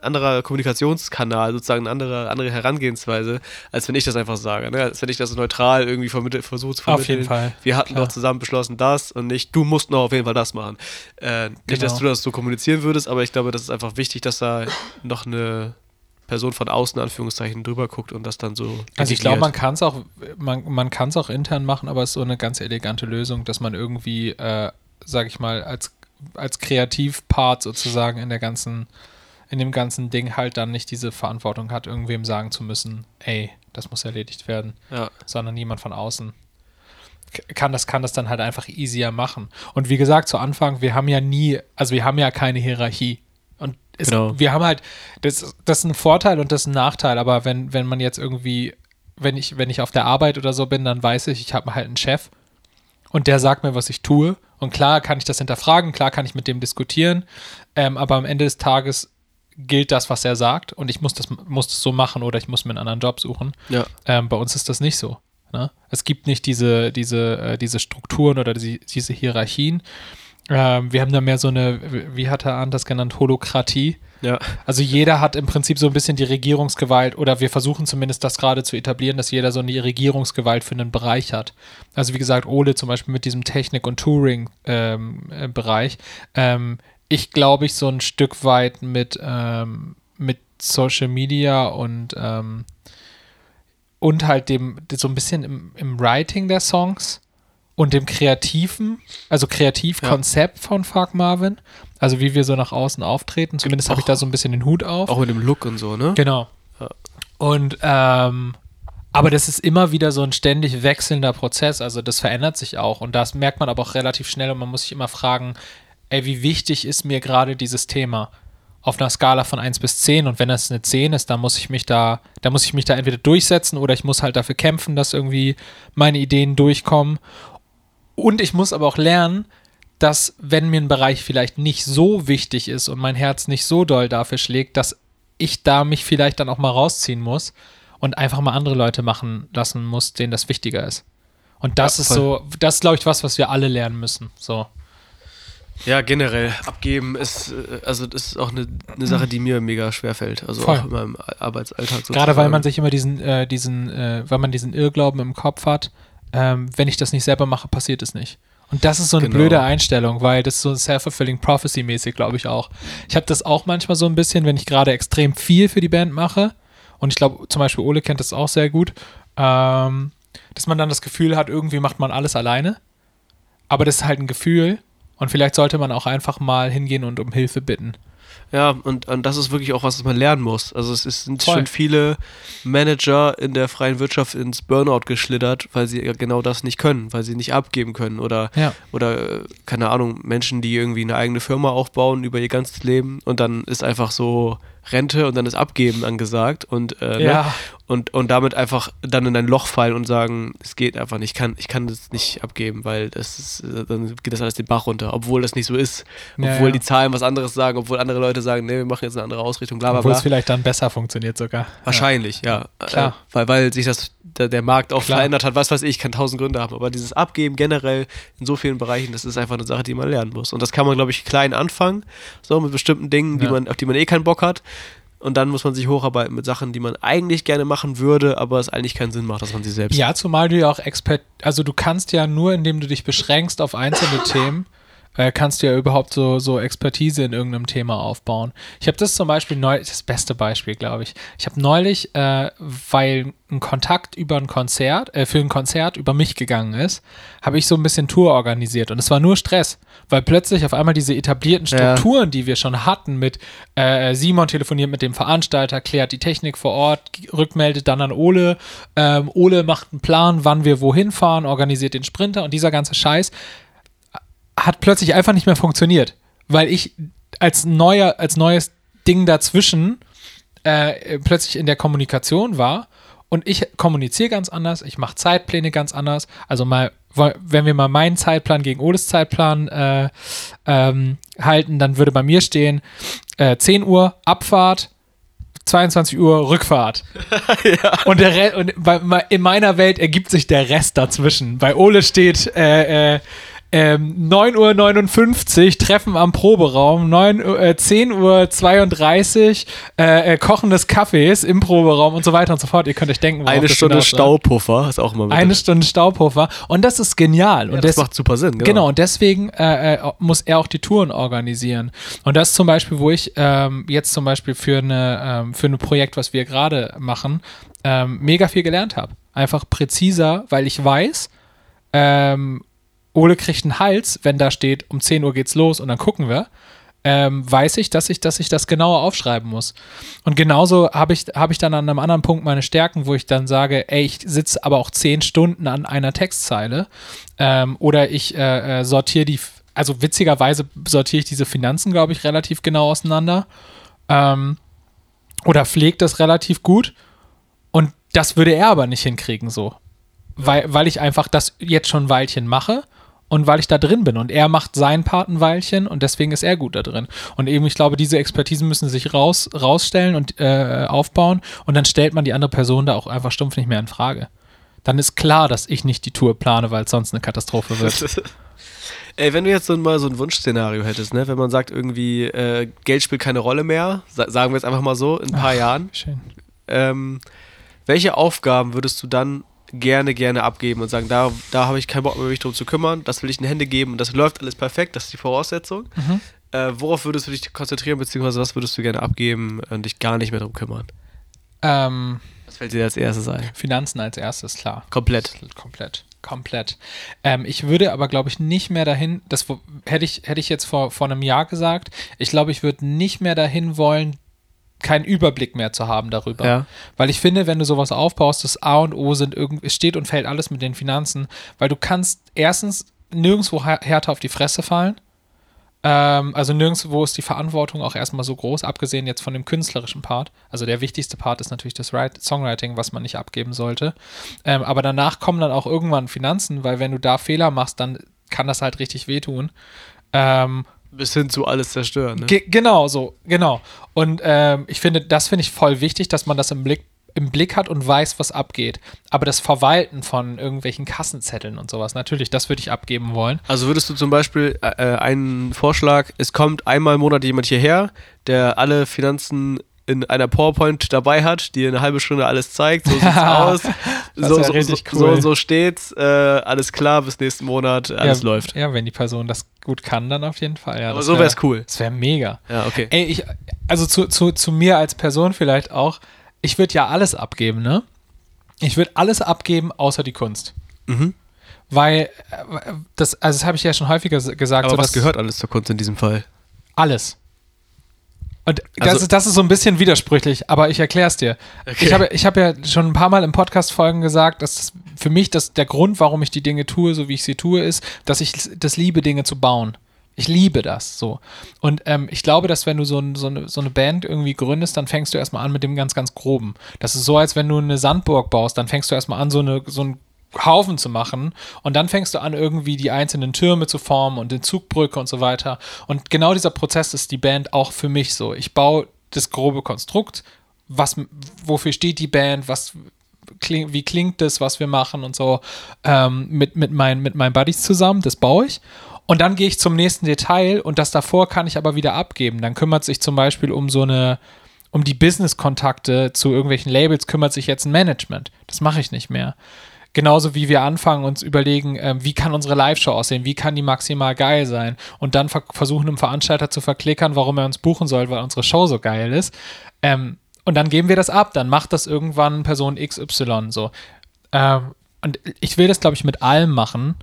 anderer Kommunikationskanal, sozusagen eine andere, andere Herangehensweise, als wenn ich das einfach sage. Ne? Als wenn ich das neutral irgendwie versuche zu Auf vermitteln. jeden Fall, Wir hatten klar. doch zusammen beschlossen das und nicht, du musst noch auf jeden Fall das machen. Äh, nicht, Genau. dass du das so kommunizieren würdest, aber ich glaube, das ist einfach wichtig, dass da noch eine Person von außen, Anführungszeichen, drüber guckt und das dann so. Also ich glaube, man kann es auch, man, man kann es auch intern machen, aber es ist so eine ganz elegante Lösung, dass man irgendwie, äh, sag ich mal, als, als Kreativpart sozusagen in der ganzen, in dem ganzen Ding halt dann nicht diese Verantwortung hat, irgendwem sagen zu müssen, ey, das muss erledigt werden, Ja. sondern niemand von außen kann das, kann das dann halt einfach easier machen. Und wie gesagt, zu Anfang, wir haben ja nie, also wir haben ja keine Hierarchie. Es, Genau. wir haben halt, das, das ist ein Vorteil und das ist ein Nachteil, aber wenn, wenn man jetzt irgendwie, wenn ich, wenn ich auf der Arbeit oder so bin, dann weiß ich, ich habe halt einen Chef und der sagt mir, was ich tue. Und klar kann ich das hinterfragen, klar kann ich mit dem diskutieren, ähm, aber am Ende des Tages gilt das, was er sagt und ich muss das, muss das so machen oder ich muss mir einen anderen Job suchen. Ja. Ähm, bei uns ist das nicht so. Ne? Es gibt nicht diese, diese, äh, diese Strukturen oder die, diese Hierarchien. Ähm, wir haben da mehr so eine, wie hat er an das genannt, Holokratie. Ja. Also jeder hat im Prinzip so ein bisschen die Regierungsgewalt oder wir versuchen zumindest das gerade zu etablieren, dass jeder so eine Regierungsgewalt für einen Bereich hat. Also wie gesagt, Ole zum Beispiel mit diesem Technik- und Touring-Bereich. Ähm, ich glaube ich so ein Stück weit mit, ähm, mit Social Media und ähm, und halt dem so ein bisschen im, im Writing der Songs und dem kreativen, also Kreativkonzept von Fuck Marvin, also wie wir so nach außen auftreten. Zumindest habe ich da so ein bisschen den Hut auf. Auch mit dem Look und so, ne? Genau. Ja. Und ähm, aber das ist immer wieder so ein ständig wechselnder Prozess. Also das verändert sich auch. Und das merkt man aber auch relativ schnell und man muss sich immer fragen, ey, wie wichtig ist mir gerade dieses Thema? Auf einer Skala von 1 bis 10 und wenn das eine 10 ist, dann muss ich mich da, da muss ich mich da entweder durchsetzen oder ich muss halt dafür kämpfen, dass irgendwie meine Ideen durchkommen. Und ich muss aber auch lernen, dass wenn mir ein Bereich vielleicht nicht so wichtig ist und mein Herz nicht so doll dafür schlägt, dass ich da mich vielleicht dann auch mal rausziehen muss und einfach mal andere Leute machen lassen muss, denen das wichtiger ist. Und das Ja, ist so, das ist, glaube ich, was, was wir alle lernen müssen. So. Ja, generell. Abgeben ist, äh, also das ist auch eine, eine Sache, die mir mega schwer fällt. Also Voll. auch in meinem Arbeitsalltag sozusagen. Gerade weil man sich immer diesen, äh, diesen, äh, weil man diesen Irrglauben im Kopf hat, ähm, wenn ich das nicht selber mache, passiert es nicht. Und das ist so eine Genau. blöde Einstellung, weil das ist so self-fulfilling prophecy mäßig, glaube ich auch. Ich habe das auch manchmal so ein bisschen, wenn ich gerade extrem viel für die Band mache. Und ich glaube, zum Beispiel Ole kennt das auch sehr gut, ähm, dass man dann das Gefühl hat, irgendwie macht man alles alleine. Aber das ist halt ein Gefühl. Und vielleicht sollte man auch einfach mal hingehen und um Hilfe bitten. Ja, und, und das ist wirklich auch was, was man lernen muss. Also es ist, sind Voll. schon viele Manager in der freien Wirtschaft ins Burnout geschlittert, weil sie ja genau das nicht können, weil sie nicht abgeben können oder, Ja. oder keine Ahnung, Menschen, die irgendwie eine eigene Firma aufbauen über ihr ganzes Leben und dann ist einfach so Rente und dann ist Abgeben angesagt und, äh, ne? Ja. und, und damit einfach dann in ein Loch fallen und sagen, es geht einfach nicht, ich kann, ich kann das nicht abgeben, weil das ist, äh, dann geht das alles den Bach runter, obwohl das nicht so ist, Ja, obwohl ja. die Zahlen was anderes sagen, obwohl andere Leute sagen, nee, wir machen jetzt eine andere Ausrichtung, bla bla Obwohl es bla. vielleicht dann besser funktioniert sogar. Wahrscheinlich, ja. Klar. Äh, weil, weil sich das, der, der Markt auch Klar. verändert hat, was weiß ich, kann tausend Gründe haben. Aber dieses Abgeben generell in so vielen Bereichen, das ist einfach eine Sache, die man lernen muss. Und das kann man, glaube ich, klein anfangen, so mit bestimmten Dingen, die Ja. man, auf die man eh keinen Bock hat. Und dann muss man sich hocharbeiten mit Sachen, die man eigentlich gerne machen würde, aber es eigentlich keinen Sinn macht, dass man sie selbst. Ja, zumal du ja auch Expert, also du kannst ja nur, indem du dich beschränkst auf einzelne Themen, äh, kannst du ja überhaupt so, so Expertise in irgendeinem Thema aufbauen. Ich habe das zum Beispiel neulich, das beste Beispiel, glaube ich. Ich habe neulich, äh, weil ein Kontakt über ein Konzert, äh, für ein Konzert über mich gegangen ist, habe ich so ein bisschen Tour organisiert und es war nur Stress, weil plötzlich auf einmal diese etablierten Ja. Strukturen, die wir schon hatten, mit äh, Simon telefoniert mit dem Veranstalter, klärt die Technik vor Ort, rückmeldet dann an Ole, ähm, Ole macht einen Plan, wann wir wohin fahren, organisiert den Sprinter und dieser ganze Scheiß hat plötzlich einfach nicht mehr funktioniert, weil ich als neuer, als neues Ding dazwischen äh, plötzlich in der Kommunikation war und ich kommuniziere ganz anders, ich mache Zeitpläne ganz anders. Also mal, wenn wir mal meinen Zeitplan gegen Oles Zeitplan äh, ähm, halten, dann würde bei mir stehen äh, 10 Uhr Abfahrt, 22 Uhr Rückfahrt. Und, der Re und bei, in meiner Welt ergibt sich der Rest dazwischen. Bei Ole steht äh, äh, ähm, 9.59 Uhr Treffen am Proberaum, 9, Uhr- äh, 10 Uhr 32 äh, äh, Kochen des Kaffees im Proberaum und so weiter und so fort. Ihr könnt euch denken, Eine Stunde. Staupuffer ist auch immer mit Eine. Stunde Staubpuffer. Und das ist genial. ja, und das macht super Sinn. Genau. Genau, und deswegen äh, äh, muss er auch die Touren organisieren. Und das zum Beispiel, wo ich ähm, jetzt zum Beispiel für eine ähm, für ein Projekt, was wir gerade machen, ähm, mega viel gelernt habe. Einfach präziser, weil ich weiß, ähm, Ole kriegt einen Hals, wenn da steht, um 10 Uhr geht's los und dann gucken wir. Ähm, weiß ich, dass ich, dass ich das genauer aufschreiben muss. Und genauso habe ich, habe ich dann an einem anderen Punkt meine Stärken, wo ich dann sage, ey, ich sitze aber auch zehn Stunden an einer Textzeile ähm, oder ich äh, äh, sortiere die, also witzigerweise sortiere ich diese Finanzen, glaube ich, relativ genau auseinander ähm, oder pflege das relativ gut und das würde er aber nicht hinkriegen so, weil, weil ich einfach das jetzt schon ein Weilchen mache und weil ich da drin bin und er macht sein Part ein Weilchen und deswegen ist er gut da drin. Und eben, ich glaube, diese Expertisen müssen sich raus, rausstellen und äh, aufbauen und dann stellt man die andere Person da auch einfach stumpf nicht mehr in Frage. Dann ist klar, dass ich nicht die Tour plane, weil es sonst eine Katastrophe wird. Ey, wenn du jetzt so mal so ein Wunschszenario hättest, ne? wenn man sagt, irgendwie äh, Geld spielt keine Rolle mehr, sa sagen wir jetzt einfach mal so, in ein paar Jahren, Schön. ähm, welche Aufgaben würdest du dann gerne, gerne abgeben und sagen, da, da habe ich keinen Bock mehr, mich drum zu kümmern, das will ich in Hände geben und das läuft alles perfekt, das ist die Voraussetzung. Mhm. Äh, worauf würdest du dich konzentrieren, beziehungsweise was würdest du gerne abgeben und dich gar nicht mehr drum kümmern? Ähm, Was fällt dir als erstes ein? Finanzen als erstes, klar. Komplett. Komplett. Komplett. Ähm, ich würde aber, glaube ich, nicht mehr dahin, das hätte ich, hätte ich jetzt vor, vor einem Jahr gesagt, ich glaube, ich würde nicht mehr dahin wollen, keinen Überblick mehr zu haben darüber. Ja. Weil ich finde, wenn du sowas aufbaust, das A und O sind irgendwie, steht und fällt alles mit den Finanzen, weil du kannst erstens nirgendwo här- härter auf die Fresse fallen. Ähm, also nirgendwo ist die Verantwortung auch erstmal so groß, abgesehen jetzt von dem künstlerischen Part. Also der wichtigste Part ist natürlich das Write Songwriting, was man nicht abgeben sollte. Ähm, aber danach kommen dann auch irgendwann Finanzen, weil wenn du da Fehler machst, dann kann das halt richtig wehtun. Ähm, Bis hin zu alles zerstören. Ne? Ge genau so, genau. Und ähm, ich finde, das finde ich voll wichtig, dass man das im Blick, im Blick hat und weiß, was abgeht. Aber das Verwalten von irgendwelchen Kassenzetteln und sowas, natürlich, das würde ich abgeben wollen. Also würdest du zum Beispiel äh, einen Vorschlag, es kommt einmal im Monat jemand hierher, der alle Finanzen in einer PowerPoint dabei hat, die eine halbe Stunde alles zeigt, so sieht's aus, so, wär so, richtig so, so, cool. so steht's, äh, alles klar, bis nächsten Monat, alles ja, läuft. Ja, wenn die Person das gut kann, dann auf jeden Fall. Ja, Aber so wär- wär's cool. Das wäre mega. Ja, okay. Ey, ich, also zu, zu, zu mir als Person vielleicht auch, ich würde ja alles abgeben, ne? Ich würde alles abgeben, außer die Kunst. Mhm. Weil, äh, das, also das habe ich ja schon häufiger gesagt. Aber so, was gehört alles zur Kunst in diesem Fall? Alles. Und das, Also- ist, das ist so ein bisschen widersprüchlich, aber ich erkläre es dir. Okay. Ich habe ich habe ja schon ein paar Mal im Podcast-Folgen gesagt, dass das für mich das, der Grund, warum ich die Dinge tue, so wie ich sie tue, ist, dass ich das liebe, Dinge zu bauen. Ich liebe das so. Und ähm, ich glaube, dass wenn du so, ein, so, eine, so eine Band irgendwie gründest, dann fängst du erstmal an mit dem ganz, ganz Groben. Das ist so, als wenn du eine Sandburg baust, dann fängst du erstmal an, so, eine, so einen Haufen zu machen und dann fängst du an, irgendwie die einzelnen Türme zu formen und den Zugbrücke und so weiter. Und genau dieser Prozess ist die Band auch für mich so. Ich baue das grobe Konstrukt, was, wofür steht die Band, was kling, wie klingt das, was wir machen und so ähm, mit, mit, mein, mit meinen Buddies zusammen, das baue ich. Und dann gehe ich zum nächsten Detail und das davor kann ich aber wieder abgeben. Dann kümmert sich zum Beispiel um so eine, um die Business-Kontakte zu irgendwelchen Labels, kümmert sich jetzt ein Management. Das mache ich nicht mehr. Genauso wie wir anfangen, uns überlegen, ähm, wie kann unsere Live-Show aussehen, wie kann die maximal geil sein und dann ver versuchen, einem Veranstalter zu verklickern, warum er uns buchen soll, weil unsere Show so geil ist. Ähm, und dann geben wir das ab, dann macht das irgendwann Person XY so. Ähm, und ich will das, glaube ich, mit allem machen,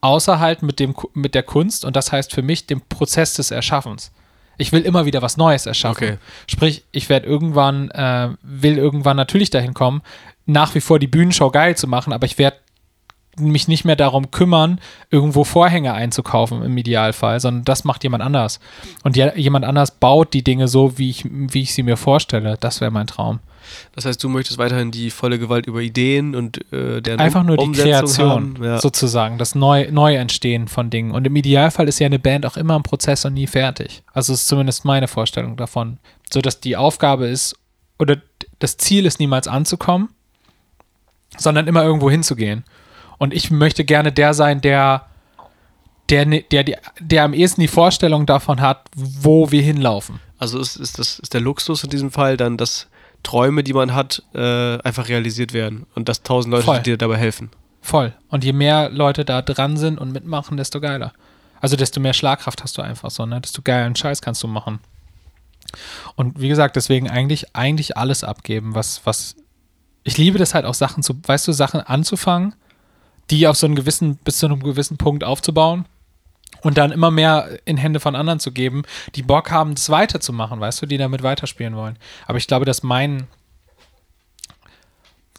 außer halt mit, dem, mit der Kunst und das heißt für mich dem Prozess des Erschaffens. Ich will immer wieder was Neues erschaffen. Okay. Sprich, ich werde irgendwann, äh, will irgendwann natürlich dahin kommen, nach wie vor die Bühnenshow geil zu machen, aber ich werde mich nicht mehr darum kümmern, irgendwo Vorhänge einzukaufen im Idealfall, sondern das macht jemand anders. Und jemand anders baut die Dinge so, wie ich, wie ich sie mir vorstelle. Das wäre mein Traum. Das heißt, du möchtest weiterhin die volle Gewalt über Ideen und äh, deren Einfach nur die Umsetzung Kreation, haben. Ja. sozusagen, das Neu Neuentstehen von Dingen. Und im Idealfall ist ja eine Band auch immer im Prozess und nie fertig. Also ist zumindest meine Vorstellung davon. So dass die Aufgabe ist, oder das Ziel ist niemals anzukommen, sondern immer irgendwo hinzugehen. Und ich möchte gerne der sein, der, der, der, der, der am ehesten die Vorstellung davon hat, wo wir hinlaufen. Also ist, ist, das, ist der Luxus in diesem Fall dann, dass Träume, die man hat, äh, einfach realisiert werden und dass tausend Leute Voll. dir dabei helfen. Voll. Und je mehr Leute da dran sind und mitmachen, desto geiler. Also desto mehr Schlagkraft hast du einfach so, ne? Desto geilen Scheiß kannst du machen. Und wie gesagt, deswegen eigentlich, eigentlich alles abgeben, was, was. Ich liebe das halt auch Sachen zu, weißt du, Sachen anzufangen, die auf so einen gewissen, bis zu einem gewissen Punkt aufzubauen und dann immer mehr in Hände von anderen zu geben, die Bock haben, das weiterzumachen, weißt du, die damit weiterspielen wollen. Aber ich glaube, dass mein,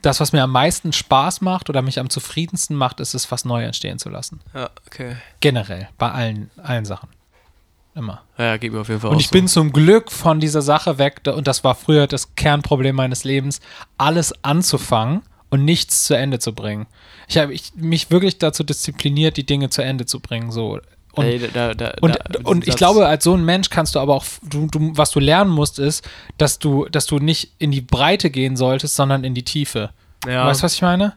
das, was mir am meisten Spaß macht oder mich am zufriedensten macht, ist es, was neu entstehen zu lassen. Ja, okay. Generell, bei allen, allen Sachen. Immer. Ja, geht mir auf jeden Fall Und ich so. bin zum Glück von dieser Sache weg, und das war früher das Kernproblem meines Lebens, alles anzufangen und nichts zu Ende zu bringen. Ich habe ich, mich wirklich dazu diszipliniert, die Dinge zu Ende zu bringen. So. Und, Ey, da, da, und, da, und ich glaube, als so ein Mensch kannst du aber auch, du, du, was du lernen musst, ist, dass du, dass du nicht in die Breite gehen solltest, sondern in die Tiefe. Ja. Weißt du, was ich meine?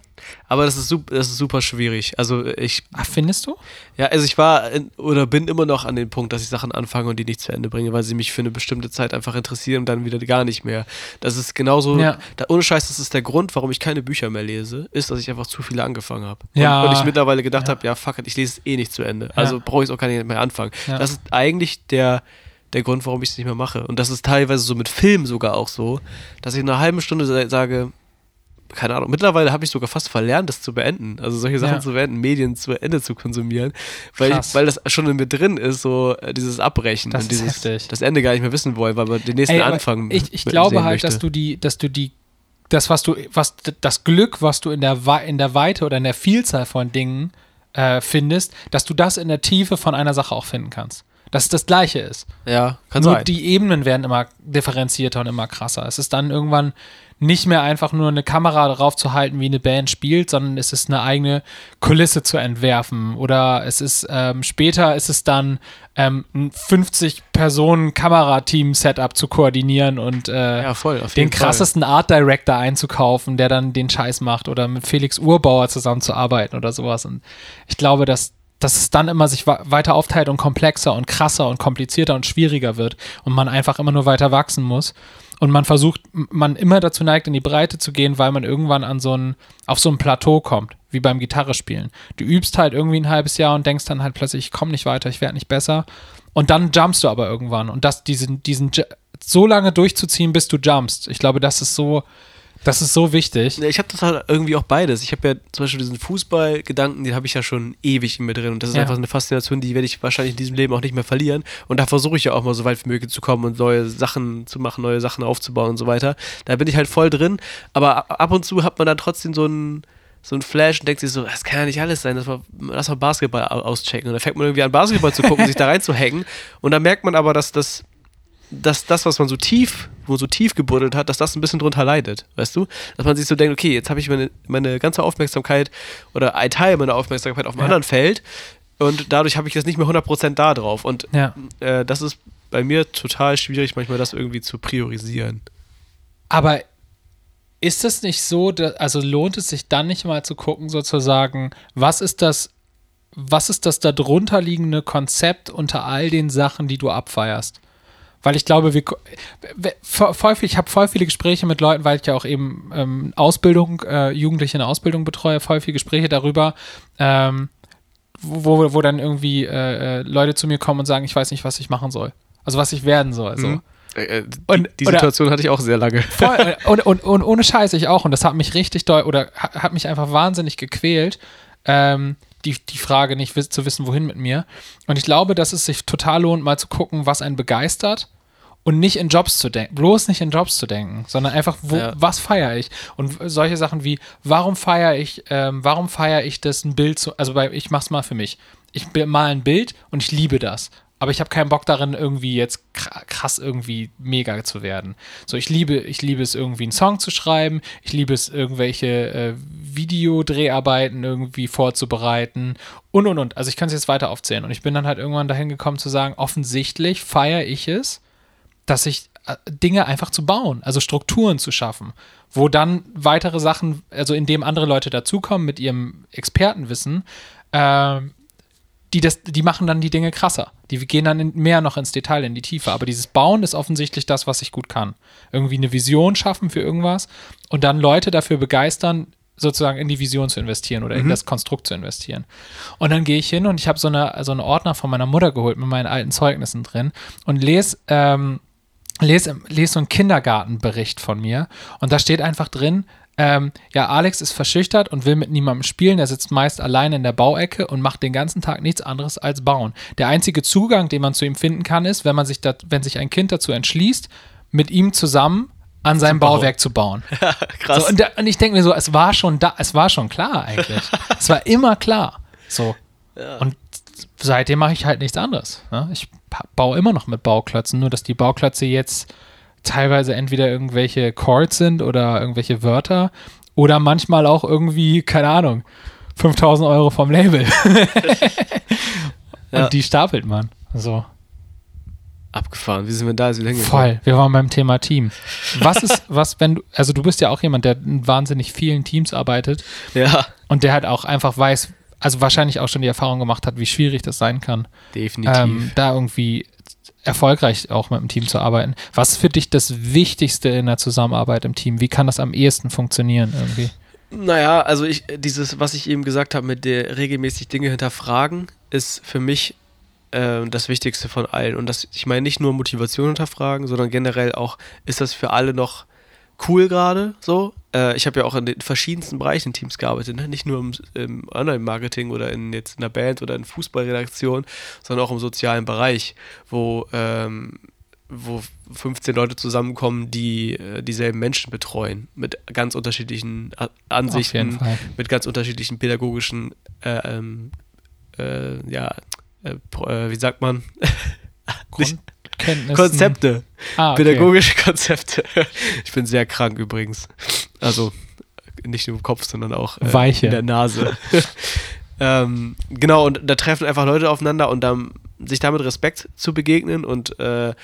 Aber das ist, super, das ist super schwierig. Also ich, Ach, findest du? ja, also ich war in, oder bin immer noch an dem Punkt, dass ich Sachen anfange und die nicht zu Ende bringe, weil sie mich für eine bestimmte Zeit einfach interessieren und dann wieder gar nicht mehr. Das ist genauso, Ja. da, ohne Scheiß, das ist der Grund, warum ich keine Bücher mehr lese, ist, dass ich einfach zu viele angefangen habe. Ja. Und, und ich mittlerweile gedacht Ja. habe, ja, fuck it, ich lese es eh nicht zu Ende. Also brauche ich es auch gar nicht mehr anfangen. Das ist eigentlich der, der Grund, warum ich es nicht mehr mache. Und das ist teilweise so mit Filmen sogar auch so, dass ich in einer halben Stunde sa- sage, keine Ahnung, mittlerweile habe ich sogar fast verlernt, das zu beenden. Also solche Sachen Ja. zu beenden, Medien zu Ende zu konsumieren, weil, ich, weil das schon in mir drin ist, so äh, dieses Abbrechen Das und dieses, heftig. das Ende gar nicht mehr wissen wollen, weil man den nächsten Ey, Anfang Ich, ich glaube halt, möchte. dass du die, dass du die, das, was du, was das Glück, was du in der, in der Weite oder in der Vielzahl von Dingen äh, findest, dass du das in der Tiefe von einer Sache auch finden kannst. Dass es das Gleiche ist. Ja, kann nur sein. die Ebenen werden immer differenzierter und immer krasser. Es ist dann irgendwann nicht mehr einfach nur eine Kamera darauf zu halten, wie eine Band spielt, sondern es ist eine eigene Kulisse zu entwerfen. Oder es ist ähm, später ist es dann ähm, ein 50 Personen Kamerateam Setup zu koordinieren und äh, ja, voll. Den krassesten Art Director einzukaufen, der dann den Scheiß macht oder mit Felix Urbauer zusammenzuarbeiten oder sowas. Und ich glaube, dass dass es dann immer sich weiter aufteilt und komplexer und krasser und komplizierter und schwieriger wird und man einfach immer nur weiter wachsen muss. Und man versucht, man immer dazu neigt, in die Breite zu gehen, weil man irgendwann an so ein, auf so ein Plateau kommt, wie beim Gitarre spielen. Du übst halt irgendwie ein halbes Jahr und denkst dann halt plötzlich, ich komme nicht weiter, ich werde nicht besser. Und dann jumpst du aber irgendwann. Und das, diesen, diesen, so lange durchzuziehen, bis du jumpst, ich glaube, das ist so, das ist so wichtig. Ich habe das halt irgendwie auch beides. Ich habe ja zum Beispiel diesen Fußball-Gedanken, den habe ich ja schon ewig in mir drin. Und das ist ja. einfach eine Faszination, die werde ich wahrscheinlich in diesem Leben auch nicht mehr verlieren. Und da versuche ich ja auch mal so weit wie möglich zu kommen und neue Sachen zu machen, neue Sachen aufzubauen und so weiter. Da bin ich halt voll drin. Aber ab und zu hat man dann trotzdem so ein so ein Flash und denkt sich so, das kann ja nicht alles sein, lass mal, lass mal Basketball auschecken. Und dann fängt man irgendwie an, Basketball zu gucken, sich da reinzuhängen. Und dann merkt man aber, dass das dass das, was man so tief, wo so tief gebuddelt hat, dass das ein bisschen drunter leidet, weißt du? Dass man sich so denkt, okay, jetzt habe ich meine, meine ganze Aufmerksamkeit oder ein Teil meiner Aufmerksamkeit auf einem ja. anderen Feld und dadurch habe ich jetzt nicht mehr 100% da drauf. Und ja. äh, das ist bei mir total schwierig, manchmal das irgendwie zu priorisieren. Aber ist es nicht so, dass, also lohnt es sich dann nicht mal zu gucken, sozusagen, was ist das, was ist das darunter liegende Konzept unter all den Sachen, die du abfeierst? Weil ich glaube, wir, voll viel, ich habe voll viele Gespräche mit Leuten, weil ich ja auch eben ähm, Ausbildung, äh, Jugendliche in der Ausbildung betreue, voll viele Gespräche darüber, ähm, wo, wo dann irgendwie äh, äh, Leute zu mir kommen und sagen, ich weiß nicht, was ich machen soll. Also was ich werden soll. So. Mhm. Äh, äh, und, die Situation oder, hatte ich auch sehr lange. Voll, und, und, und, ohne Scheiß ich auch. Und das hat mich richtig doll oder hat mich einfach wahnsinnig gequält. Ähm, die, die Frage nicht zu wissen, wohin mit mir. Und ich glaube, dass es sich total lohnt, mal zu gucken, was einen begeistert und nicht in Jobs zu denken, bloß nicht in Jobs zu denken, sondern einfach, wo, ja. was feiere ich? Und solche Sachen wie, warum feiere ich, ähm, warum feiere ich das ein Bild zu, also bei, ich mach's mal für mich. Ich mal ein Bild und ich liebe das aber ich habe keinen Bock darin, irgendwie jetzt krass irgendwie mega zu werden. So, ich liebe, ich liebe es irgendwie einen Song zu schreiben, ich liebe es irgendwelche äh, Videodreharbeiten irgendwie vorzubereiten und und und. Also ich kann es jetzt weiter aufzählen. Und ich bin dann halt irgendwann dahin gekommen zu sagen, offensichtlich feiere ich es, dass ich äh, Dinge einfach zu bauen, also Strukturen zu schaffen, wo dann weitere Sachen, also indem andere Leute dazukommen mit ihrem Expertenwissen, äh, die, das, die machen dann die Dinge krasser. Die gehen dann in, mehr noch ins Detail, in die Tiefe. Aber dieses Bauen ist offensichtlich das, was ich gut kann. Irgendwie eine Vision schaffen für irgendwas und dann Leute dafür begeistern, sozusagen in die Vision zu investieren oder mhm. in das Konstrukt zu investieren. Und dann gehe ich hin und ich habe so, eine, so einen Ordner von meiner Mutter geholt mit meinen alten Zeugnissen drin und lese, ähm, lese, lese so einen Kindergartenbericht von mir und da steht einfach drin, ähm, ja, Alex ist verschüchtert und will mit niemandem spielen. Er sitzt meist allein in der Bauecke und macht den ganzen Tag nichts anderes als bauen. Der einzige Zugang, den man zu ihm finden kann, ist, wenn man sich dat, wenn sich ein Kind dazu entschließt, mit ihm zusammen an seinem Bauwerk zu bauen. Krass. So, und, da, und, ich denke mir so, es war schon da, es war schon klar eigentlich. es war immer klar. So. Ja. Und seitdem mache ich halt nichts anderes. Ne? Ich baue immer noch mit Bauklötzen, nur dass die Bauklötze jetzt teilweise entweder irgendwelche Chords sind oder irgendwelche Wörter oder manchmal auch irgendwie, keine Ahnung, 5000 Euro vom Label. Und ja. die stapelt man. So. Abgefahren. Wie sind wir da? Wie lange Voll. Wir waren beim Thema Team. Was ist, was, wenn du, also du bist ja auch jemand, der in wahnsinnig vielen Teams arbeitet. Ja. Und der halt auch einfach weiß, also wahrscheinlich auch schon die Erfahrung gemacht hat, wie schwierig das sein kann. Definitiv. Ähm, da irgendwie erfolgreich auch mit dem Team zu arbeiten. Was ist für dich das Wichtigste in der Zusammenarbeit im Team? Wie kann das am ehesten funktionieren irgendwie? Naja, also ich, dieses, was ich eben gesagt habe, mit der regelmäßig Dinge hinterfragen, ist für mich äh, das Wichtigste von allen. Und das, ich meine nicht nur Motivation hinterfragen, sondern generell auch, ist das für alle noch cool gerade so. Äh, ich habe ja auch in den verschiedensten Bereichen in Teams gearbeitet, ne? nicht nur im, im Online-Marketing oder in jetzt in einer Band oder in Fußballredaktion, sondern auch im sozialen Bereich, wo ähm, wo 15 Leute zusammenkommen, die äh, dieselben Menschen betreuen, mit ganz unterschiedlichen A Ansichten, mit ganz unterschiedlichen pädagogischen, äh, ähm, äh, ja, äh, äh, wie sagt man? Konzepte. Ah, okay. Pädagogische Konzepte. Ich bin sehr krank übrigens. Also nicht nur im Kopf, sondern auch äh, Weiche. in der Nase. ähm, genau, und da treffen einfach Leute aufeinander und dann sich damit Respekt zu begegnen und äh,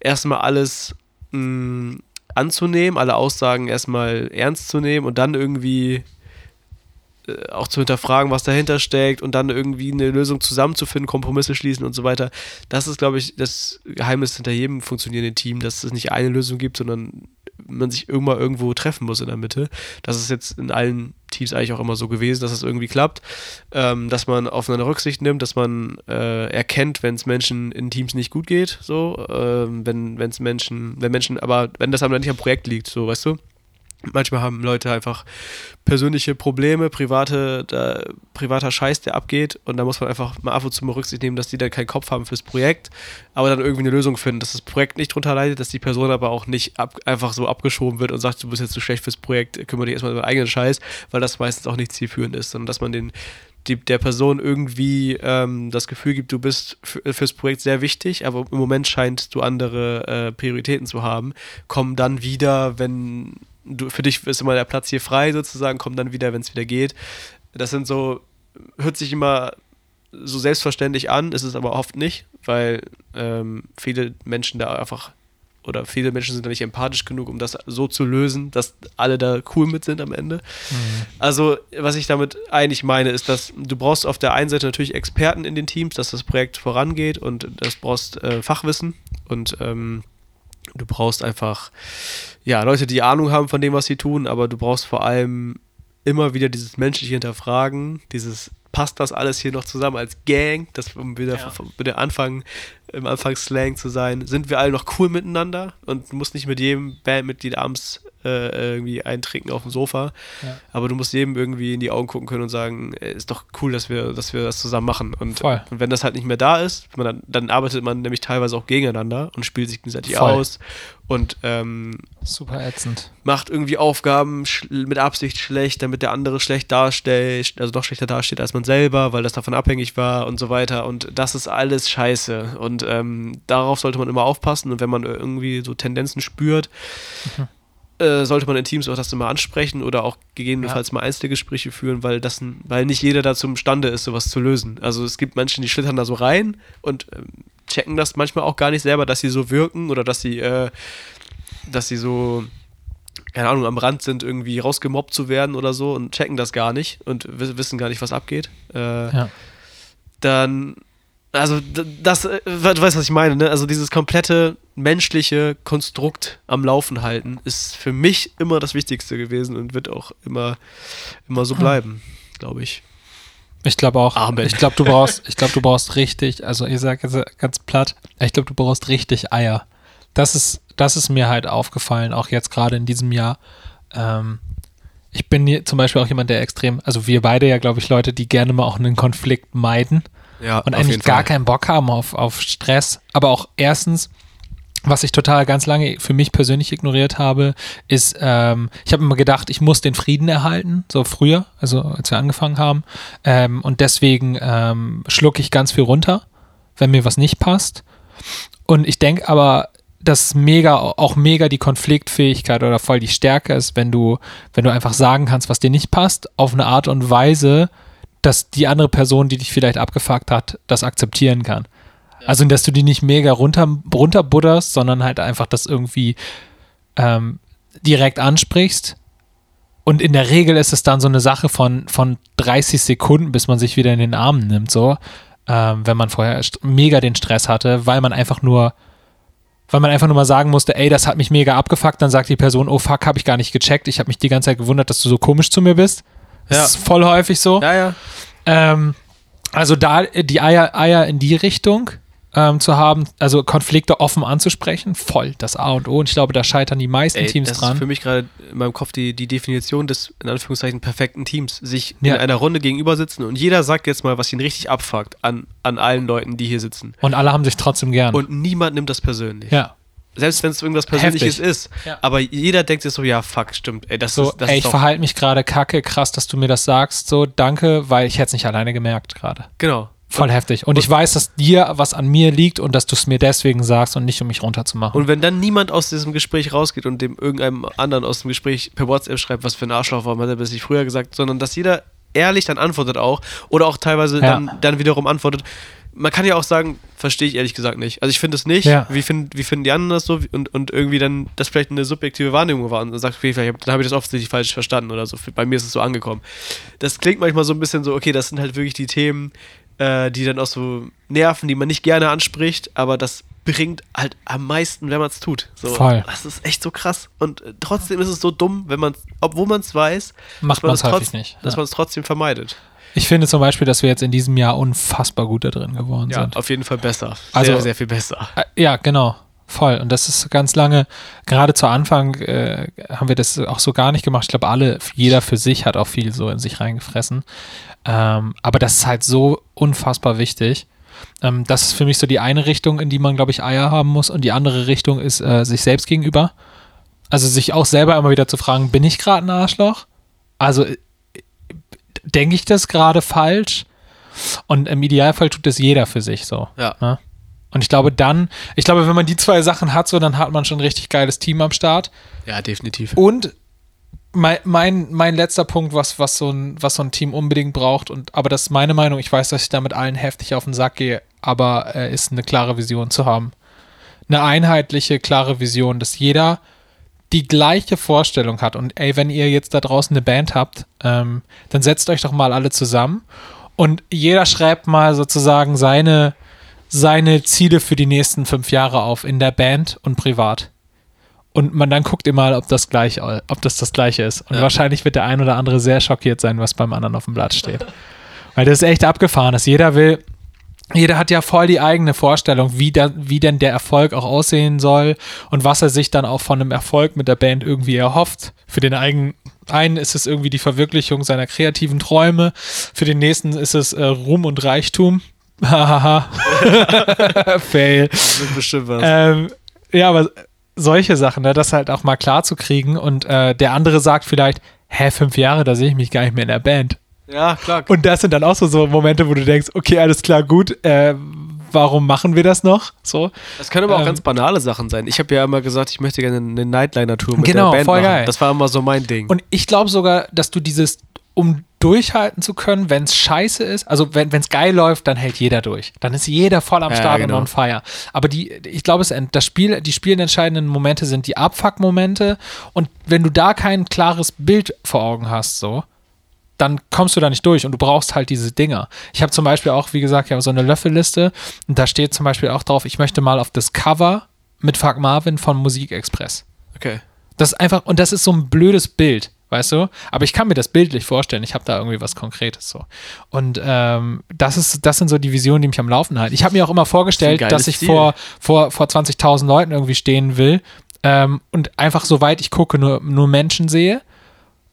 erstmal alles mh, mm, anzunehmen, alle Aussagen erstmal ernst zu nehmen und dann irgendwie auch zu hinterfragen, was dahinter steckt und dann irgendwie eine Lösung zusammenzufinden, Kompromisse schließen und so weiter. Das ist, glaube ich, das Geheimnis hinter jedem funktionierenden Team, dass es nicht eine Lösung gibt, sondern man sich irgendwann irgendwo treffen muss in der Mitte. Das ist jetzt in allen Teams eigentlich auch immer so gewesen, dass es irgendwie klappt, ähm, dass man aufeinander Rücksicht nimmt, dass man äh, erkennt, wenn es Menschen in Teams nicht gut geht, so, ähm, wenn es Menschen, wenn Menschen, aber wenn das aber nicht am Projekt liegt, so, weißt du? Manchmal haben Leute einfach persönliche Probleme, private, da, privater Scheiß, der abgeht. Und da muss man einfach mal ab und zu mal Rücksicht nehmen, dass die dann keinen Kopf haben fürs Projekt, aber dann irgendwie eine Lösung finden, dass das Projekt nicht drunter leidet, dass die Person aber auch nicht ab, einfach so abgeschoben wird und sagt, du bist jetzt zu schlecht fürs Projekt, kümmere dich erstmal um deinen eigenen Scheiß, weil das meistens auch nicht zielführend ist, sondern dass man den die, der Person irgendwie ähm, das Gefühl gibt, du bist fürs Projekt sehr wichtig, aber im Moment scheinst du andere äh, Prioritäten zu haben, kommen dann wieder, wenn du, für dich ist immer der Platz hier frei sozusagen, komm dann wieder, wenn es wieder geht. Das sind so, hört sich immer so selbstverständlich an, ist es aber oft nicht, weil ähm, viele Menschen da einfach oder viele Menschen sind da nicht empathisch genug, um das so zu lösen, dass alle da cool mit sind am Ende. Mhm. Also, was ich damit eigentlich meine, ist, dass du brauchst auf der einen Seite natürlich Experten in den Teams, dass das Projekt vorangeht und das brauchst äh, Fachwissen und ähm, du brauchst einfach ja, Leute, die Ahnung haben von dem, was sie tun, aber du brauchst vor allem immer wieder dieses menschliche Hinterfragen, dieses passt das alles hier noch zusammen als Gang, das um wieder ja. mit der Anfang im Anfangsslang zu sein, sind wir alle noch cool miteinander und musst nicht mit jedem Bandmitglied abends äh, irgendwie eintrinken auf dem Sofa, ja. aber du musst jedem irgendwie in die Augen gucken können und sagen, ist doch cool, dass wir, dass wir das zusammen machen. Und, und wenn das halt nicht mehr da ist, dann, dann, arbeitet man nämlich teilweise auch gegeneinander und spielt sich gegenseitig Voll. aus und ähm, super ätzend. Macht irgendwie Aufgaben mit Absicht schlecht, damit der andere schlecht darstellt, also doch schlechter dasteht als man selber, weil das davon abhängig war und so weiter. Und das ist alles scheiße. Und ähm, darauf sollte man immer aufpassen. Und wenn man irgendwie so Tendenzen spürt, mhm. Äh, sollte man in Teams auch das immer ansprechen oder auch gegebenenfalls ja. mal Einzelgespräche führen, weil das, weil nicht jeder dazu imstande ist, sowas zu lösen. Also es gibt Menschen, die schlittern da so rein und ähm, checken das manchmal auch gar nicht selber, dass sie so wirken oder dass sie, äh, dass sie so, keine Ahnung, am Rand sind, irgendwie rausgemobbt zu werden oder so und checken das gar nicht und wissen gar nicht, was abgeht. Äh, ja. Dann, also das, äh, du weißt, was ich meine, ne? Also dieses komplette menschliche Konstrukt am Laufen halten ist für mich immer das Wichtigste gewesen und wird auch immer, immer so hm. bleiben, glaube ich. Ich glaube auch. Amen. Ich glaube, du brauchst, ich glaube, du brauchst richtig, also ich sage jetzt ganz platt, ich glaube, du brauchst richtig Eier. Das ist, das ist mir halt aufgefallen, auch jetzt gerade in diesem Jahr. Ähm, ich bin hier zum Beispiel auch jemand, der extrem, also wir beide ja, glaube ich, Leute, die gerne mal auch einen Konflikt meiden ja, und eigentlich gar Fall. keinen Bock haben auf, auf Stress. Aber auch erstens, was ich total ganz lange für mich persönlich ignoriert habe, ist, ähm, ich habe immer gedacht, ich muss den Frieden erhalten, so früher, also als wir angefangen haben. Ähm, und deswegen ähm, schlucke ich ganz viel runter, wenn mir was nicht passt. Und ich denke aber, dass mega, auch mega die Konfliktfähigkeit oder voll die Stärke ist, wenn du, wenn du einfach sagen kannst, was dir nicht passt, auf eine Art und Weise, dass die andere Person, die dich vielleicht abgefuckt hat, das akzeptieren kann. Also, dass du die nicht mega runter, runterbudderst, sondern halt einfach das irgendwie ähm, direkt ansprichst. Und in der Regel ist es dann so eine Sache von, von 30 Sekunden, bis man sich wieder in den Arm nimmt, so. Ähm, wenn man vorher mega den Stress hatte, weil man einfach nur, weil man einfach nur mal sagen musste, ey, das hat mich mega abgefuckt, dann sagt die Person, oh fuck, habe ich gar nicht gecheckt, ich habe mich die ganze Zeit gewundert, dass du so komisch zu mir bist. Das ja. ist voll häufig so. Ja, ja. Ähm, also da die Eier, Eier in die Richtung ähm, zu haben, also Konflikte offen anzusprechen, voll das A und O. Und ich glaube, da scheitern die meisten Ey, Teams das dran. Das ist für mich gerade in meinem Kopf die, die Definition des, in Anführungszeichen, perfekten Teams. Sich ja. in einer Runde gegenüber sitzen und jeder sagt jetzt mal, was ihn richtig abfuckt an, an allen Leuten, die hier sitzen. Und alle haben sich trotzdem gern. Und niemand nimmt das persönlich. Ja. Selbst wenn es irgendwas Persönliches Heftig. ist. Ja. Aber jeder denkt sich so, ja, fuck, stimmt. Ey, das so, ist, das ey, ich verhalte mich gerade kacke, krass, dass du mir das sagst. So, danke, weil ich hätte es nicht alleine gemerkt gerade. Genau. Voll heftig. Und, und ich weiß, dass dir was an mir liegt und dass du es mir deswegen sagst und nicht, um mich runterzumachen. Und wenn dann niemand aus diesem Gespräch rausgeht und dem irgendeinem anderen aus dem Gespräch per WhatsApp schreibt, was für ein Arschloch war, hat er bis nicht früher gesagt, sondern dass jeder ehrlich dann antwortet auch oder auch teilweise ja. dann, dann wiederum antwortet, man kann ja auch sagen, verstehe ich ehrlich gesagt nicht. Also ich finde es nicht. Ja. Wie, find, wie finden die anderen das so? Und, und irgendwie dann, das vielleicht eine subjektive Wahrnehmung war und dann sagt, okay, vielleicht, dann habe ich das offensichtlich falsch verstanden oder so. Bei mir ist es so angekommen. Das klingt manchmal so ein bisschen so, okay, das sind halt wirklich die Themen, äh, die dann auch so nerven, die man nicht gerne anspricht, aber das bringt halt am meisten, wenn man es tut. So, Voll. Das ist echt so krass. Und äh, trotzdem ist es so dumm, wenn man, obwohl man es weiß, Macht dass man es häufig trotz- nicht, Dass ja. man es trotzdem vermeidet. Ich finde zum Beispiel, dass wir jetzt in diesem Jahr unfassbar gut da drin geworden sind. auf jeden Fall besser. Also- sehr, sehr viel besser. Äh, Ja, genau. Voll. Und das ist ganz lange, gerade zu Anfang äh, haben wir das auch so gar nicht gemacht. Ich glaube, alle, jeder für sich hat auch viel so in sich reingefressen. Ähm, aber das ist halt so unfassbar wichtig. Ähm, das ist für mich so die eine Richtung, in die man, glaube ich, Eier haben muss. Und die andere Richtung ist äh, sich selbst gegenüber. Also sich auch selber immer wieder zu fragen, bin ich gerade ein Arschloch? Also denke ich das gerade falsch? Und im Idealfall tut das jeder für sich so. Ja. Ne? Und ich glaube dann, ich glaube, wenn man die zwei Sachen hat, so, dann hat man schon ein richtig geiles Team am Start. Ja, definitiv. Und mein, mein, mein letzter Punkt, was, was, so ein, was so ein Team unbedingt braucht, und aber das ist meine Meinung, ich weiß, dass ich damit allen heftig auf den Sack gehe, aber äh, ist eine klare Vision zu haben. Eine einheitliche, klare Vision, dass jeder die gleiche Vorstellung hat. Und ey, wenn ihr jetzt da draußen eine Band habt, ähm, dann setzt euch doch mal alle zusammen und jeder schreibt mal sozusagen seine, seine Ziele für die nächsten fünf Jahre auf in der Band und privat. Und man dann guckt ihr mal, ob das gleich, ob das das gleiche ist. Und Ja. wahrscheinlich wird der ein oder andere sehr schockiert sein, was beim anderen auf dem Blatt steht. Weil das ist echt abgefahren, dass jeder will, jeder hat ja voll die eigene Vorstellung, wie, da, wie denn der Erfolg auch aussehen soll und was er sich dann auch von einem Erfolg mit der Band irgendwie erhofft. Für den eigenen einen ist es irgendwie die Verwirklichung seiner kreativen Träume, für den nächsten ist es äh, Ruhm und Reichtum. Hahaha. Fail. Bestimmt was. Ähm, ja, aber solche Sachen, ne, das halt auch mal klar zu kriegen und äh, der andere sagt vielleicht, hä, fünf Jahre, da sehe ich mich gar nicht mehr in der Band. Ja, klar. Und das sind dann auch so, so Momente, wo du denkst, okay, alles klar, gut, äh, warum machen wir das noch? So. Das können aber auch ähm, ganz banale Sachen sein. Ich habe ja immer gesagt, ich möchte gerne eine Nightliner-Tour mit Genau, der Band voll machen. geil. Das war immer so mein Ding. Und ich glaube sogar, dass du dieses, um durchhalten zu können, wenn es scheiße ist, also wenn es geil läuft, dann hält jeder durch. Dann ist jeder voll am Ja, Start genau. und on fire. Aber die, ich glaube, es das Spiel, die spielentscheidenden Momente sind die Abfuck-Momente und wenn du da kein klares Bild vor Augen hast, so, dann kommst du da nicht durch und du brauchst halt diese Dinger. Ich habe zum Beispiel auch, wie gesagt, ja so eine Löffelliste und da steht zum Beispiel auch drauf, ich möchte mal auf das Cover mit Fuck Marvin von Musikexpress. okay. Das ist einfach, und das ist so ein blödes Bild, weißt du? Aber ich kann mir das bildlich vorstellen. Ich habe da irgendwie was Konkretes so. Und ähm, das ist, das sind so die Visionen, die mich am Laufen halten. Ich habe mir auch immer vorgestellt, Das dass ich Ziel. vor, vor, vor 20.000 Leuten irgendwie stehen will ähm, und einfach soweit ich gucke, nur, nur Menschen sehe.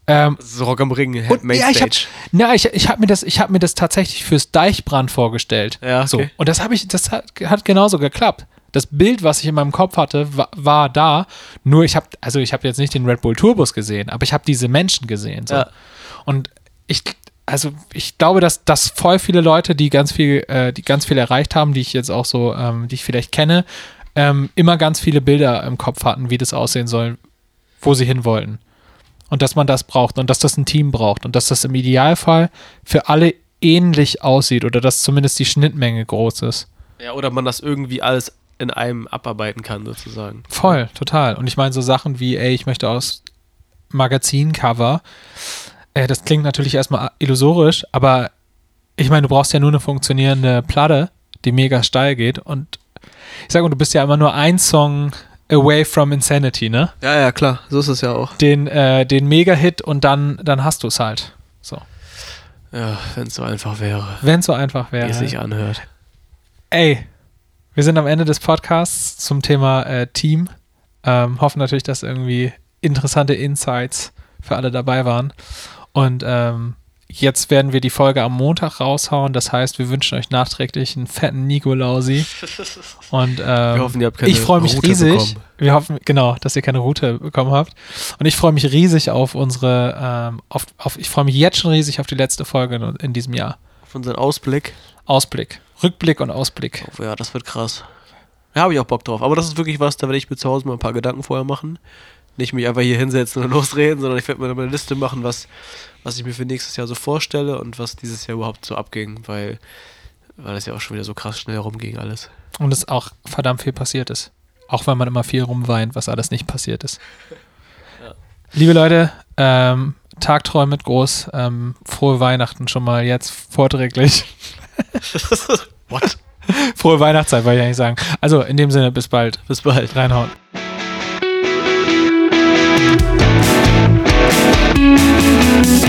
Ähm, So Rock am Ring, und, ja, ich habe na, ich, ich hab mir, das- ich hab mir das tatsächlich fürs Deichbrand vorgestellt. Ja, so. okay. Und das, ich, das hat, hat genauso geklappt. Das Bild, was ich in meinem Kopf hatte, war, war da. Nur ich habe, also ich habe jetzt nicht den Red Bull Tourbus gesehen, aber ich habe diese Menschen gesehen. So. Ja. Und ich, also ich glaube, dass, dass voll viele Leute, die ganz viel, äh, die ganz viel erreicht haben, die ich jetzt auch so, ähm, die ich vielleicht kenne, ähm, immer ganz viele Bilder im Kopf hatten, wie das aussehen soll, wo sie hin wollten. Und dass man das braucht und dass das ein Team braucht und dass das im Idealfall für alle ähnlich aussieht oder dass zumindest die Schnittmenge groß ist. Ja, oder man das irgendwie alles in einem abarbeiten kann, sozusagen. Voll, total. Und ich meine so Sachen wie, ey, ich möchte aus Magazincover, äh, das klingt natürlich erstmal illusorisch, aber ich meine, du brauchst ja nur eine funktionierende Platte, die mega steil geht und ich sage, du bist ja immer nur ein Song away from Insanity, ne? Ja, ja, klar. So ist es ja auch. Den, äh, den Mega-Hit und dann, dann hast du es halt. So. Ja, wenn es so einfach wäre, Wenn es so einfach wie wäre. es sich anhört. Ey, wir sind am Ende des Podcasts zum Thema äh, Team. Ähm, hoffen natürlich, dass irgendwie interessante Insights für alle dabei waren. Und ähm, jetzt werden wir die Folge am Montag raushauen. Das heißt, wir wünschen euch nachträglich einen fetten Nikolausi. Und ähm, Wir hoffen, ihr habt keine ich freue mich Route riesig. bekommen. Wir hoffen, genau, dass ihr keine Route bekommen habt. Und ich freue mich riesig auf unsere, ähm, auf, auf, ich freue mich jetzt schon riesig auf die letzte Folge in, in diesem Jahr. Auf unseren Ausblick. Ausblick. Rückblick und Ausblick. Oh, ja, das wird krass. Ja, habe ich auch Bock drauf. Aber das ist wirklich was, da werde ich mir zu Hause mal ein paar Gedanken vorher machen. Nicht mich einfach hier hinsetzen und losreden, sondern ich werde mir eine Liste machen, was, was ich mir für nächstes Jahr so vorstelle und was dieses Jahr überhaupt so abging, weil, weil das ja auch schon wieder so krass schnell rumging alles. Und es auch verdammt viel passiert ist. Auch weil man immer viel rumweint, was alles nicht passiert ist. Ja. Liebe Leute, ähm, Tagträumet groß, ähm, frohe Weihnachten schon mal jetzt vorträglich. What? Frohe Weihnachtszeit, wollte ich eigentlich sagen. Also in dem Sinne, bis bald. Bis bald. Reinhauen. We'll